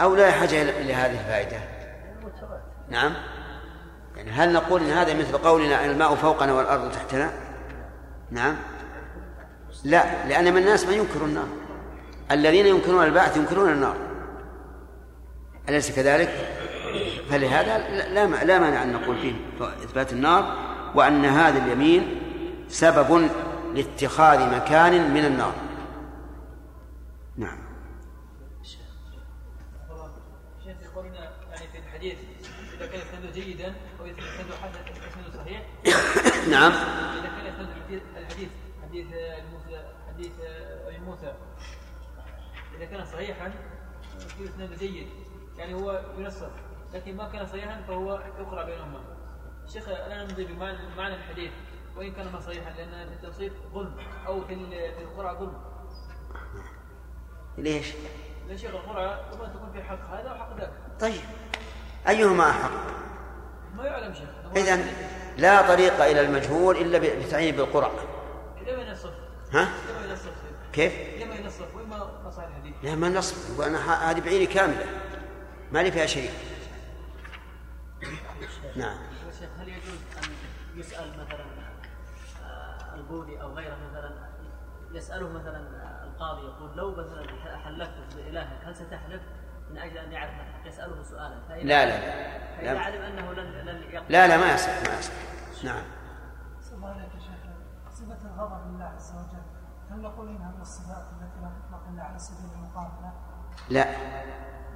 أو لا حاجة إلى هذه الفائدة. نعم. يعني هل نقول إن هذا مثل قولنا الماء فوقنا والأرض تحتنا؟ نعم. لا لأن من الناس من ينكر النار. الذين ينكرون البعث ينكرون النار. أليس كذلك؟ فلهذا لا لا مانع أن نقول فيه إثبات النار وأن هذا اليمين سبب لاتخاذ مكان من النار. نعم. شيخ يقولون يعني في الحديث إذا كان جيدا حسن الإسناد صحيح. نعم. صحيحا. يكون إسناد جيد. يعني هو ينصف. لكن ما كان صحيحا فهو يقرأ بينهما. شيخ لا نمضي بمعنى معنى الحديث. وإن كان ما صحيحا لأن في التوصيف ظلم أو في في القرعه ظلم. ليش؟ لا شيخ القرعه ربما تكون في حق هذا وحق ذاك. طيب. أيهما أحق؟ ما يعلم شيخ. إذا لا طريق إلى المجهول إلا بتعيين بالقرع لما ينصف. ها؟ لما ينصف. كيف؟ لما ينصف وين ما الحديث لا ما نصب. وأنا ح- هذه بعيني كاملة. ما لي فيها شيء. نعم. شيخ هل يجوز أن يسأل مثلا آه، البودي أو غيره مثلا؟ يسأله مثلا القاضي يقول لو مثلا حلفت بالهك هل ستحلف؟ من أجل أن يعرف الحق يسأله سؤالا. فإذا لا، لا، لا. فإذا علم أنه لن لن يقبل لا لا ما يصح ما يصح. نعم. صلى عليك يا شيخ. صفة الغضب لله عز وجل. هل نقول انها من الصفات التي لا تطلق إلا على سبيل المقابلة؟ لا.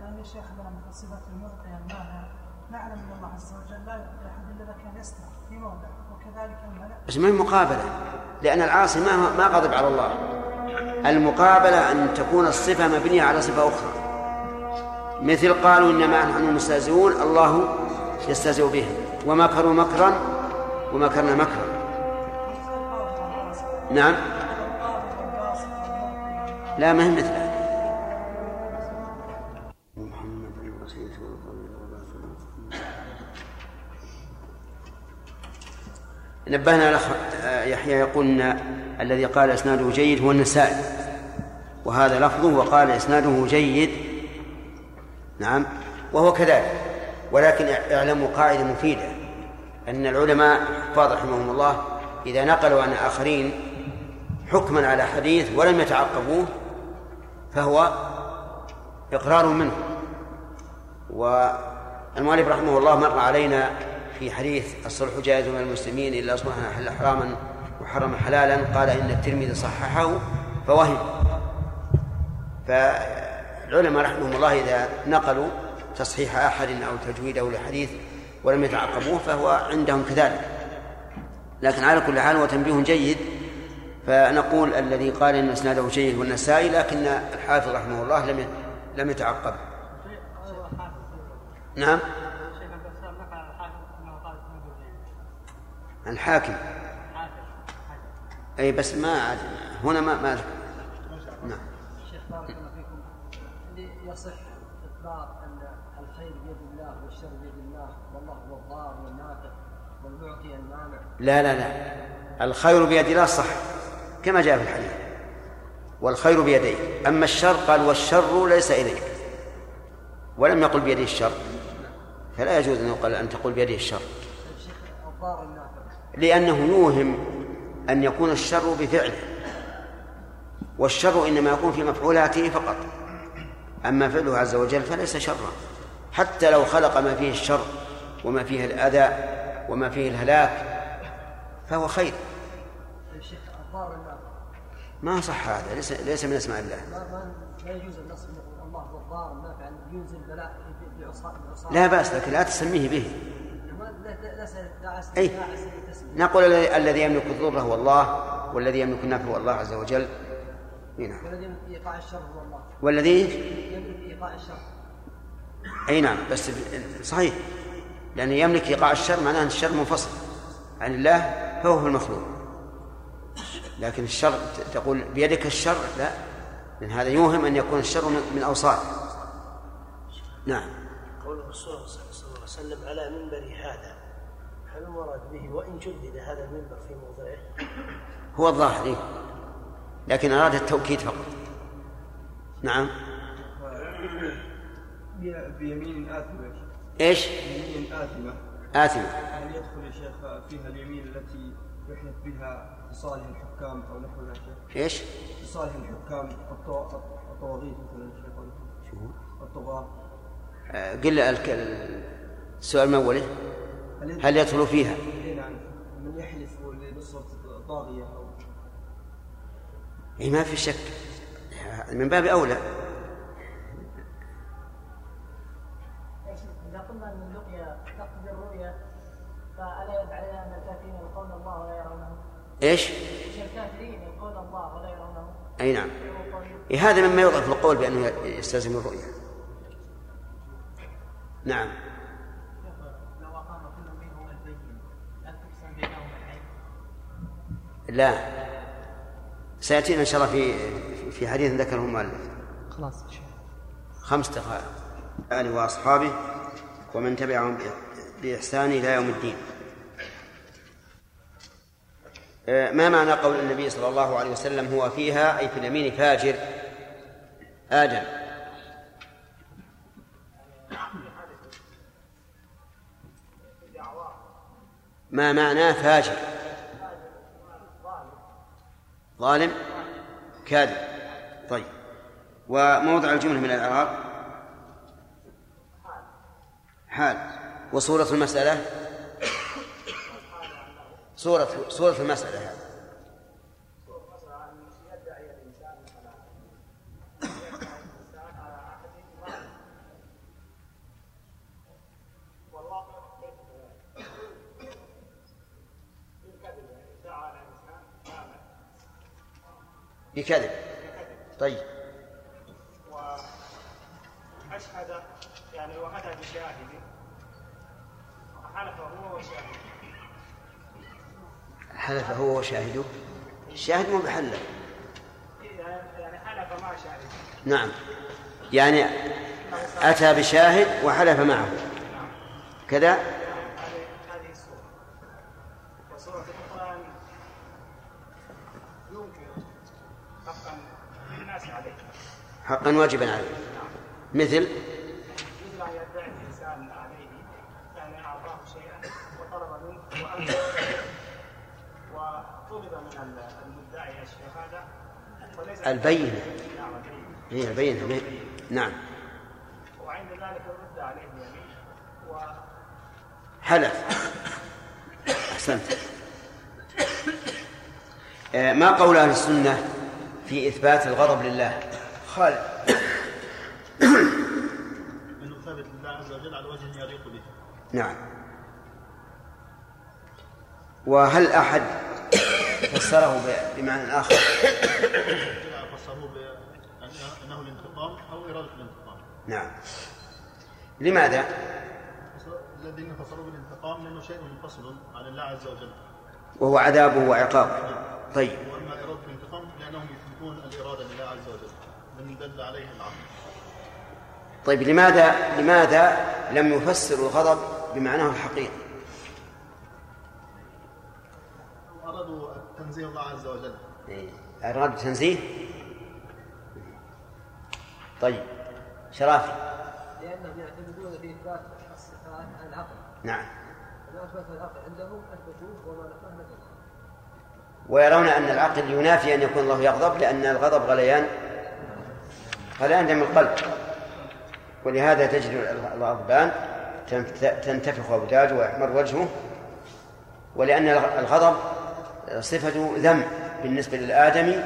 لأن يا شيخ لنا مثل صفة المعطي المانع نعلم أن الله عز وجل لا يعطي احد إلا إذا كان يستحق في موضع وكذلك الملأ بس ما هي مقابلة؟ لأن العاصي ما ما غضب على الله. المقابلة أن تكون الصفة مبنية على صفة أخرى. مثل قالوا إنما نحن مستهزئون الله يستهزئ بهم. ومكروا مكرا ومكرنا مكرا. نعم. لا ما هي مثله نبهنا الأخ يحيى يقول إن الذي قال إسناده جيد هو النسائي. وهذا لفظه وقال إسناده جيد. نعم. وهو كذلك. ولكن اعلموا قاعدة مفيدة. أن العلماء الحفاظ رحمهم الله إذا نقلوا عن آخرين حكما على حديث ولم يتعقبوه فهو إقرار منه. والمؤلف رحمه الله مر علينا في حديث الصلح جائز من المسلمين إلا أصبحنا حل حراما وحرم حلالا قال إن الترمذي صححه فوهم. فالعلماء رحمهم الله إذا نقلوا تصحيح أحد أو تجويده لحديث ولم يتعقبوه فهو عندهم كذلك. لكن على كل حال هو تنبيه جيد فنقول الذي قال إن إسناده جيد والنسائي لكن الحافظ رحمه الله لم لم يتعقب. نعم؟ الحاكم. أي بس ما عاد هنا ما ما نعم. شيخ بارك الله فيكم. يصح الخير بيد الله والشر بيد الله والله هو الضار والنافع والمعطي المانع. لا لا لا. الخير بيد الله صح. كما جاء في الحديث. والخير بيديك أما الشر قال والشر ليس إليك. ولم يقل بيده الشر. فلا يجوز أن يقال أن تقول بيده الشر. لأنه يوهم أن يكون الشر بفعله. والشر إنما يكون في مفعولاته فقط. أما فعله عز وجل فليس شرا. حتى لو خلق ما فيه الشر وما فيه الأذى وما فيه الهلاك فهو خير. ما صح هذا ليس ليس من أسماء الله. لا يجوز النص الله ينزل بلاء لا بأس لكن لا تسميه به. أي. نقول الذي- يملك الضر هو الله والذي يملك النفع هو الله عز وجل. إي نعم. والذي يملك إيقاع الشر هو الله. والذي؟ يملك إيقاع الشر. أي نعم بس صحيح. لأنه يملك إيقاع الشر معناه أن الشر منفصل عن الله فهو هو المخلوق. لكن الشر تقول بيدك الشر لا. لأن هذا يوهم أن يكون الشر من من أوصافه نعم. قول الرسول صلى الله عليه وسلم على منبر هذا هل المراد به؟ وإن جدد هذا المنبر في موضعه؟ هو الظاهر إيه؟ لكن أراد التوكيد فقط. نعم. بيمين آثمة. إيش؟ بيمين آثمة. آثمة. هل يدخل يا شيخ فيها اليمين التي يحلف بها لصالح الحكام أو نحو ذلك؟ إيش؟ لصالح الحكام الطو- الطواغيت مثلا شيخ شو؟ الطغاة قل الك- السؤال الأول هل يدخل فيها؟ إيه نعم. من يحلف لنصرة طاغية أو؟ إيه ما في شك. من باب أولى. إذا قلنا أن اللقيا تقتضي الرؤيا فألا عليها أن الكافرين يلقون الله ولا يرونه؟ أي نعم. إيه هذا مما يضعف القول بأنه يستلزم الرؤية. نعم؟ لا. سيأتينا إن شاء الله في في حديث ذكره المؤلف. خلاص خمس دقائق. آله وأصحابه ومن تبعهم بإحسان إلى يوم الدين آه، ما معنى قول النبي صلى الله عليه وسلم هو فيها؟ أي في اليمين فاجر. آدم ما معناه فاجر؟ ظالم. كاذب. طيب. وموضع الجملة من الإعراب؟ حال. وصورة المسألة؟ صورة صورة المسألة هذه. بكذب. طيب. وأشهد يعني وأتى بشاهد حلف هو وشاهد حلف هو وشاهده. الشاهد مو بحلف. نعم. يعني أتى بشاهد وحلف معه. كذا؟ حقا واجبا عليه. مثل؟ البينة. نعم. هي البينة. نعم. وعند ذلك رد عليه اليمين و حلف. أحسنت. آه، ما قول أهل السنة في إثبات الغضب لله؟ خالد. انه ثابت لله عز وجل على وجه يليق به. نعم. وهل أحد فسره بمعنى آخر. فسروه بأنه أنه الانتقام أو إرادة الانتقام. نعم. لماذا؟ الذين فسروه بالانتقام لأنه شيء منفصل عن الله عز وجل. وهو عذابه وعقابه طيب. واما إرادة الانتقام لأنهم يثبتون الإرادة لله عز وجل. من دل عليه العقل. طيب لماذا لماذا لم يفسروا الغضب بمعناه الحقيقي؟ أرادوا تنزيه الله عز وجل. أراد تنزيه؟ طيب. شرافي. لانهم يعتمدون في إثبات الصفات على العقل. نعم. فما اثبت العقل عندهم اثبتوه وما نفاه نفاه ويرون أن العقل ينافي أن يكون الله يغضب لأن الغضب غليان. غليان دم القلب. ولهذا تجد الغضبان تنتفخ أوداجه ويحمر وجهه. ولأن الغضب صفة ذم بالنسبة للآدمي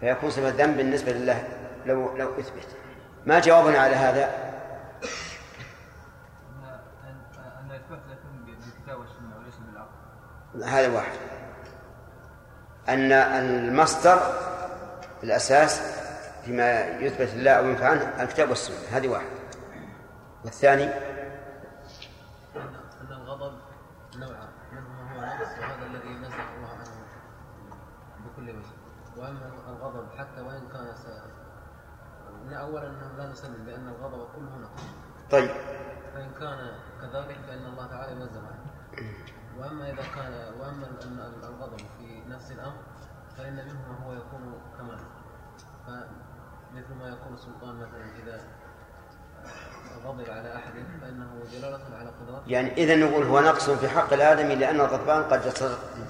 فيكون صفة ذم بالنسبة لله. لو لو أثبت. ما جوابنا على هذا؟ أن أن إثبات هذا واحد. أن المصدر الأساس فيما يثبت الله أو ينفع عنه الكتاب والسنة. هذه واحد. والثاني أن الغضب نوعان منه هو نقص وهذا الذي نزع الله عنه بكل وجه وأما الغضب حتى وإن كان س... أولا أنه لا نسلم بأن الغضب كله نقص. طيب. فإن كان كذلك فإن الله تعالى ينزل عنه. وأما إذا كان وأما أن الغضب في نفس الأمر فإن منه ما هو يكون كمال. فمثل ما يكون السلطان مثلا إذا غضب على أحد فإنه دلالة على قدرته. يعني إذا نقول هو نقص في حق الآدمي لأن الغضبان قد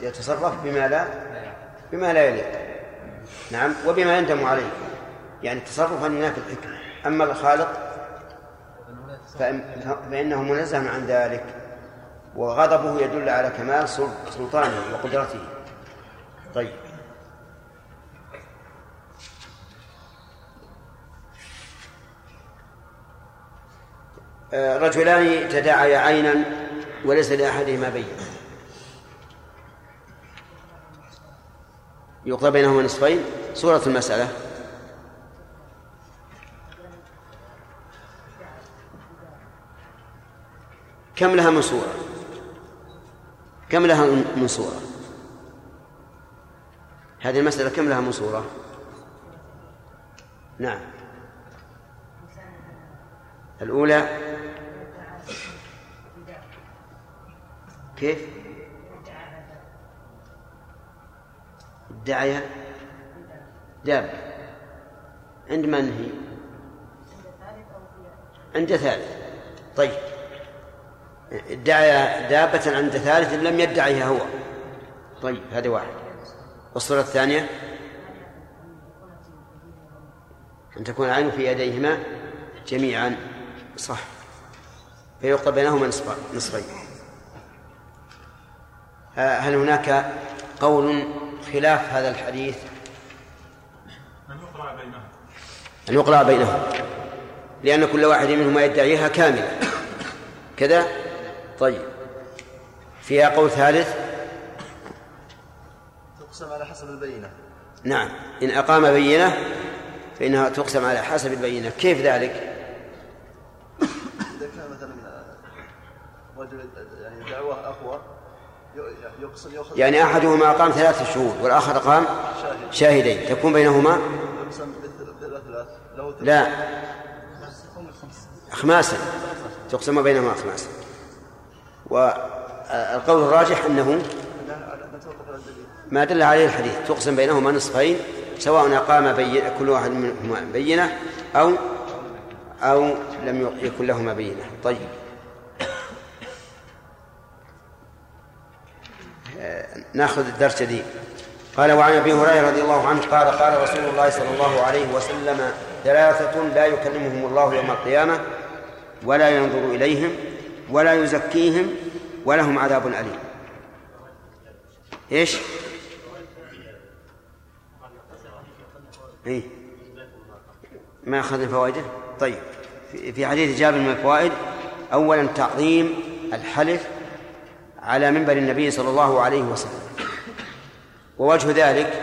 يتصرف بما لا بما لا يليق. نعم. وبما يندم عليه. يعني تصرفا ينافي الحكمة. أما الخالق فإنه منزه عن ذلك وغضبه يدل على كمال سلطانه وقدرته. طيب. آه، رجلان تداعيا عينا وليس لأحدهما بين يقضى بينهما نصفين. صورة المسألة. كم لها من صورة؟ كم لها من صورة؟ هذه المسألة كم لها من صورة؟ نعم. الأولى؟ كيف؟ ادعي داب. عند من هي؟ عند ثالث. طيب. ادعي دابة عند ثالث لم يدعيها هو. طيب هذه واحد. والصورة الثانية؟ أن تكون العين في يديهما جميعا. صح. فيقضى بينهما نصفين. هل هناك قول خلاف هذا الحديث؟ أن يقرأ بينهم أن يقرأ بينهم لأن كل واحد منهما يدعيها كاملة كذا؟ طيب. فيها قول ثالث؟ تقسم على حسب البينة. نعم. إن أقام بينة فإنها تقسم على حسب البينة. كيف ذلك؟ إذا كان مثلا رجل يعني دعوة أقوى يقسم يأخذ يعني أحدهما أقام ثلاثة شهود والآخر أقام شاهدين. تكون بينهما؟ يقسم بالثلاث له لا. أخماسا تقسم بينهما أخماسا والقول الراجح أنه ما دل عليه الحديث تقسم بينهما نصفين سواء أقام بين كل واحد منهما بينة أو أو لم يكن لهما بينة. طيب. نأخذ الدرس دي قال وعن أبي هريرة رضي الله عنه قال قال رسول الله صلى الله عليه وسلم ثلاثة لا يكلمهم الله يوم القيامة ولا ينظر إليهم ولا يزكيهم ولهم عذاب أليم إيش؟ إيه؟ ما أخذنا فوائده؟ طيب في حديث جابر من الفوائد أولا تعظيم الحلف على منبر النبي صلى الله عليه وسلم ووجه ذلك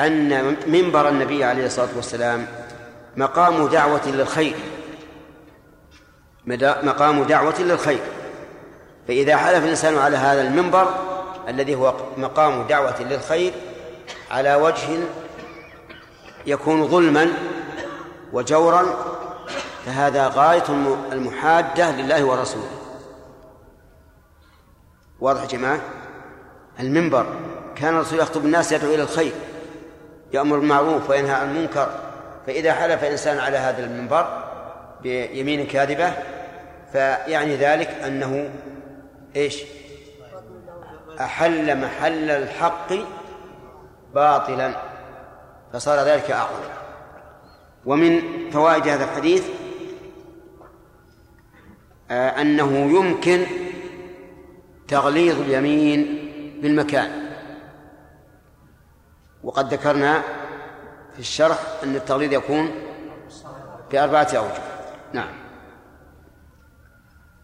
أن منبر النبي عليه الصلاة والسلام مقام دعوة للخير مقام دعوة للخير. فإذا حلف الإنسان على هذا المنبر الذي هو مقام دعوة للخير على وجه يكون ظلما وجورا فهذا غاية المحادة لله ورسوله. واضح يا جماعة؟ المنبر كان الرسول يخطب الناس يدعو إلى الخير يأمر بالمعروف وينهى عن المنكر. فإذا حلف إنسان على هذا المنبر بيمين كاذبة فيعني ذلك أنه إيش؟ أحل محل الحق باطلا فصار ذلك أعظم. ومن فوائد هذا الحديث آه، أنه يمكن تغليظ اليمين بالمكان. وقد ذكرنا في الشرح أن التغليظ يكون بأربعة أوجه. نعم.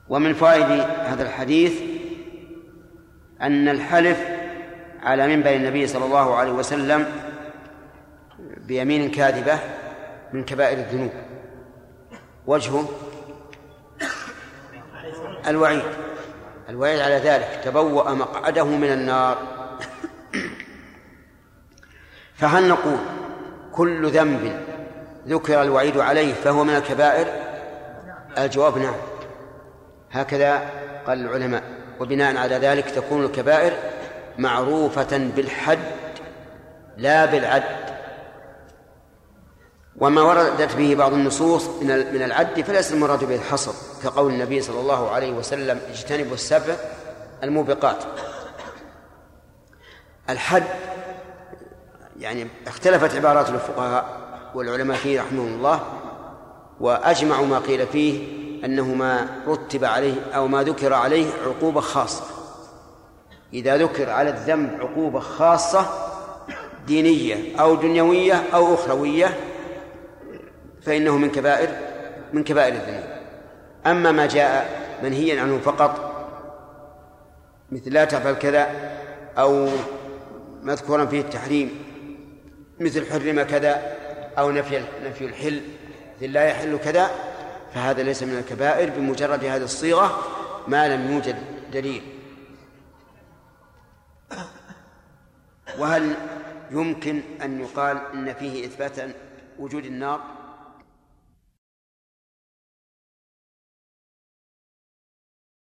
ومن فوائد هذا الحديث أن الحلف على منبر النبي صلى الله عليه وسلم بيمين كاذبة من كبائر الذنوب. وجهه الوعيد. الوعيد على ذلك. تبوأ مقعده من النار. فهل نقول كل ذنب ذكر الوعيد عليه فهو من الكبائر؟ الجواب نعم. هكذا قال العلماء. وبناء على ذلك تكون الكبائر معروفة بالحد لا بالعد. وما وردت به بعض النصوص من من العد فليس المراد به الحصر. كقول النبي صلى الله عليه وسلم اجتنبوا السبع الموبقات. الحد يعني اختلفت عبارات الفقهاء والعلماء فيه رحمهم الله وأجمعوا ما قيل فيه أنه ما رتب عليه أو ما ذكر عليه عقوبة خاصة. إذا ذكر على الذنب عقوبة خاصة دينية أو دنيوية أو أخروية فإنه من كبائر من كبائر الذنوب. أما ما جاء منهيا عنه فقط مثل لا تفعل كذا أو مذكورا فيه التحريم مثل حرم كذا أو نفي نفي الحل مثل لا يحل كذا فهذا ليس من الكبائر بمجرد هذه الصيغة ما لم يوجد دليل. وهل يمكن أن يقال إن فيه إثبات وجود النار؟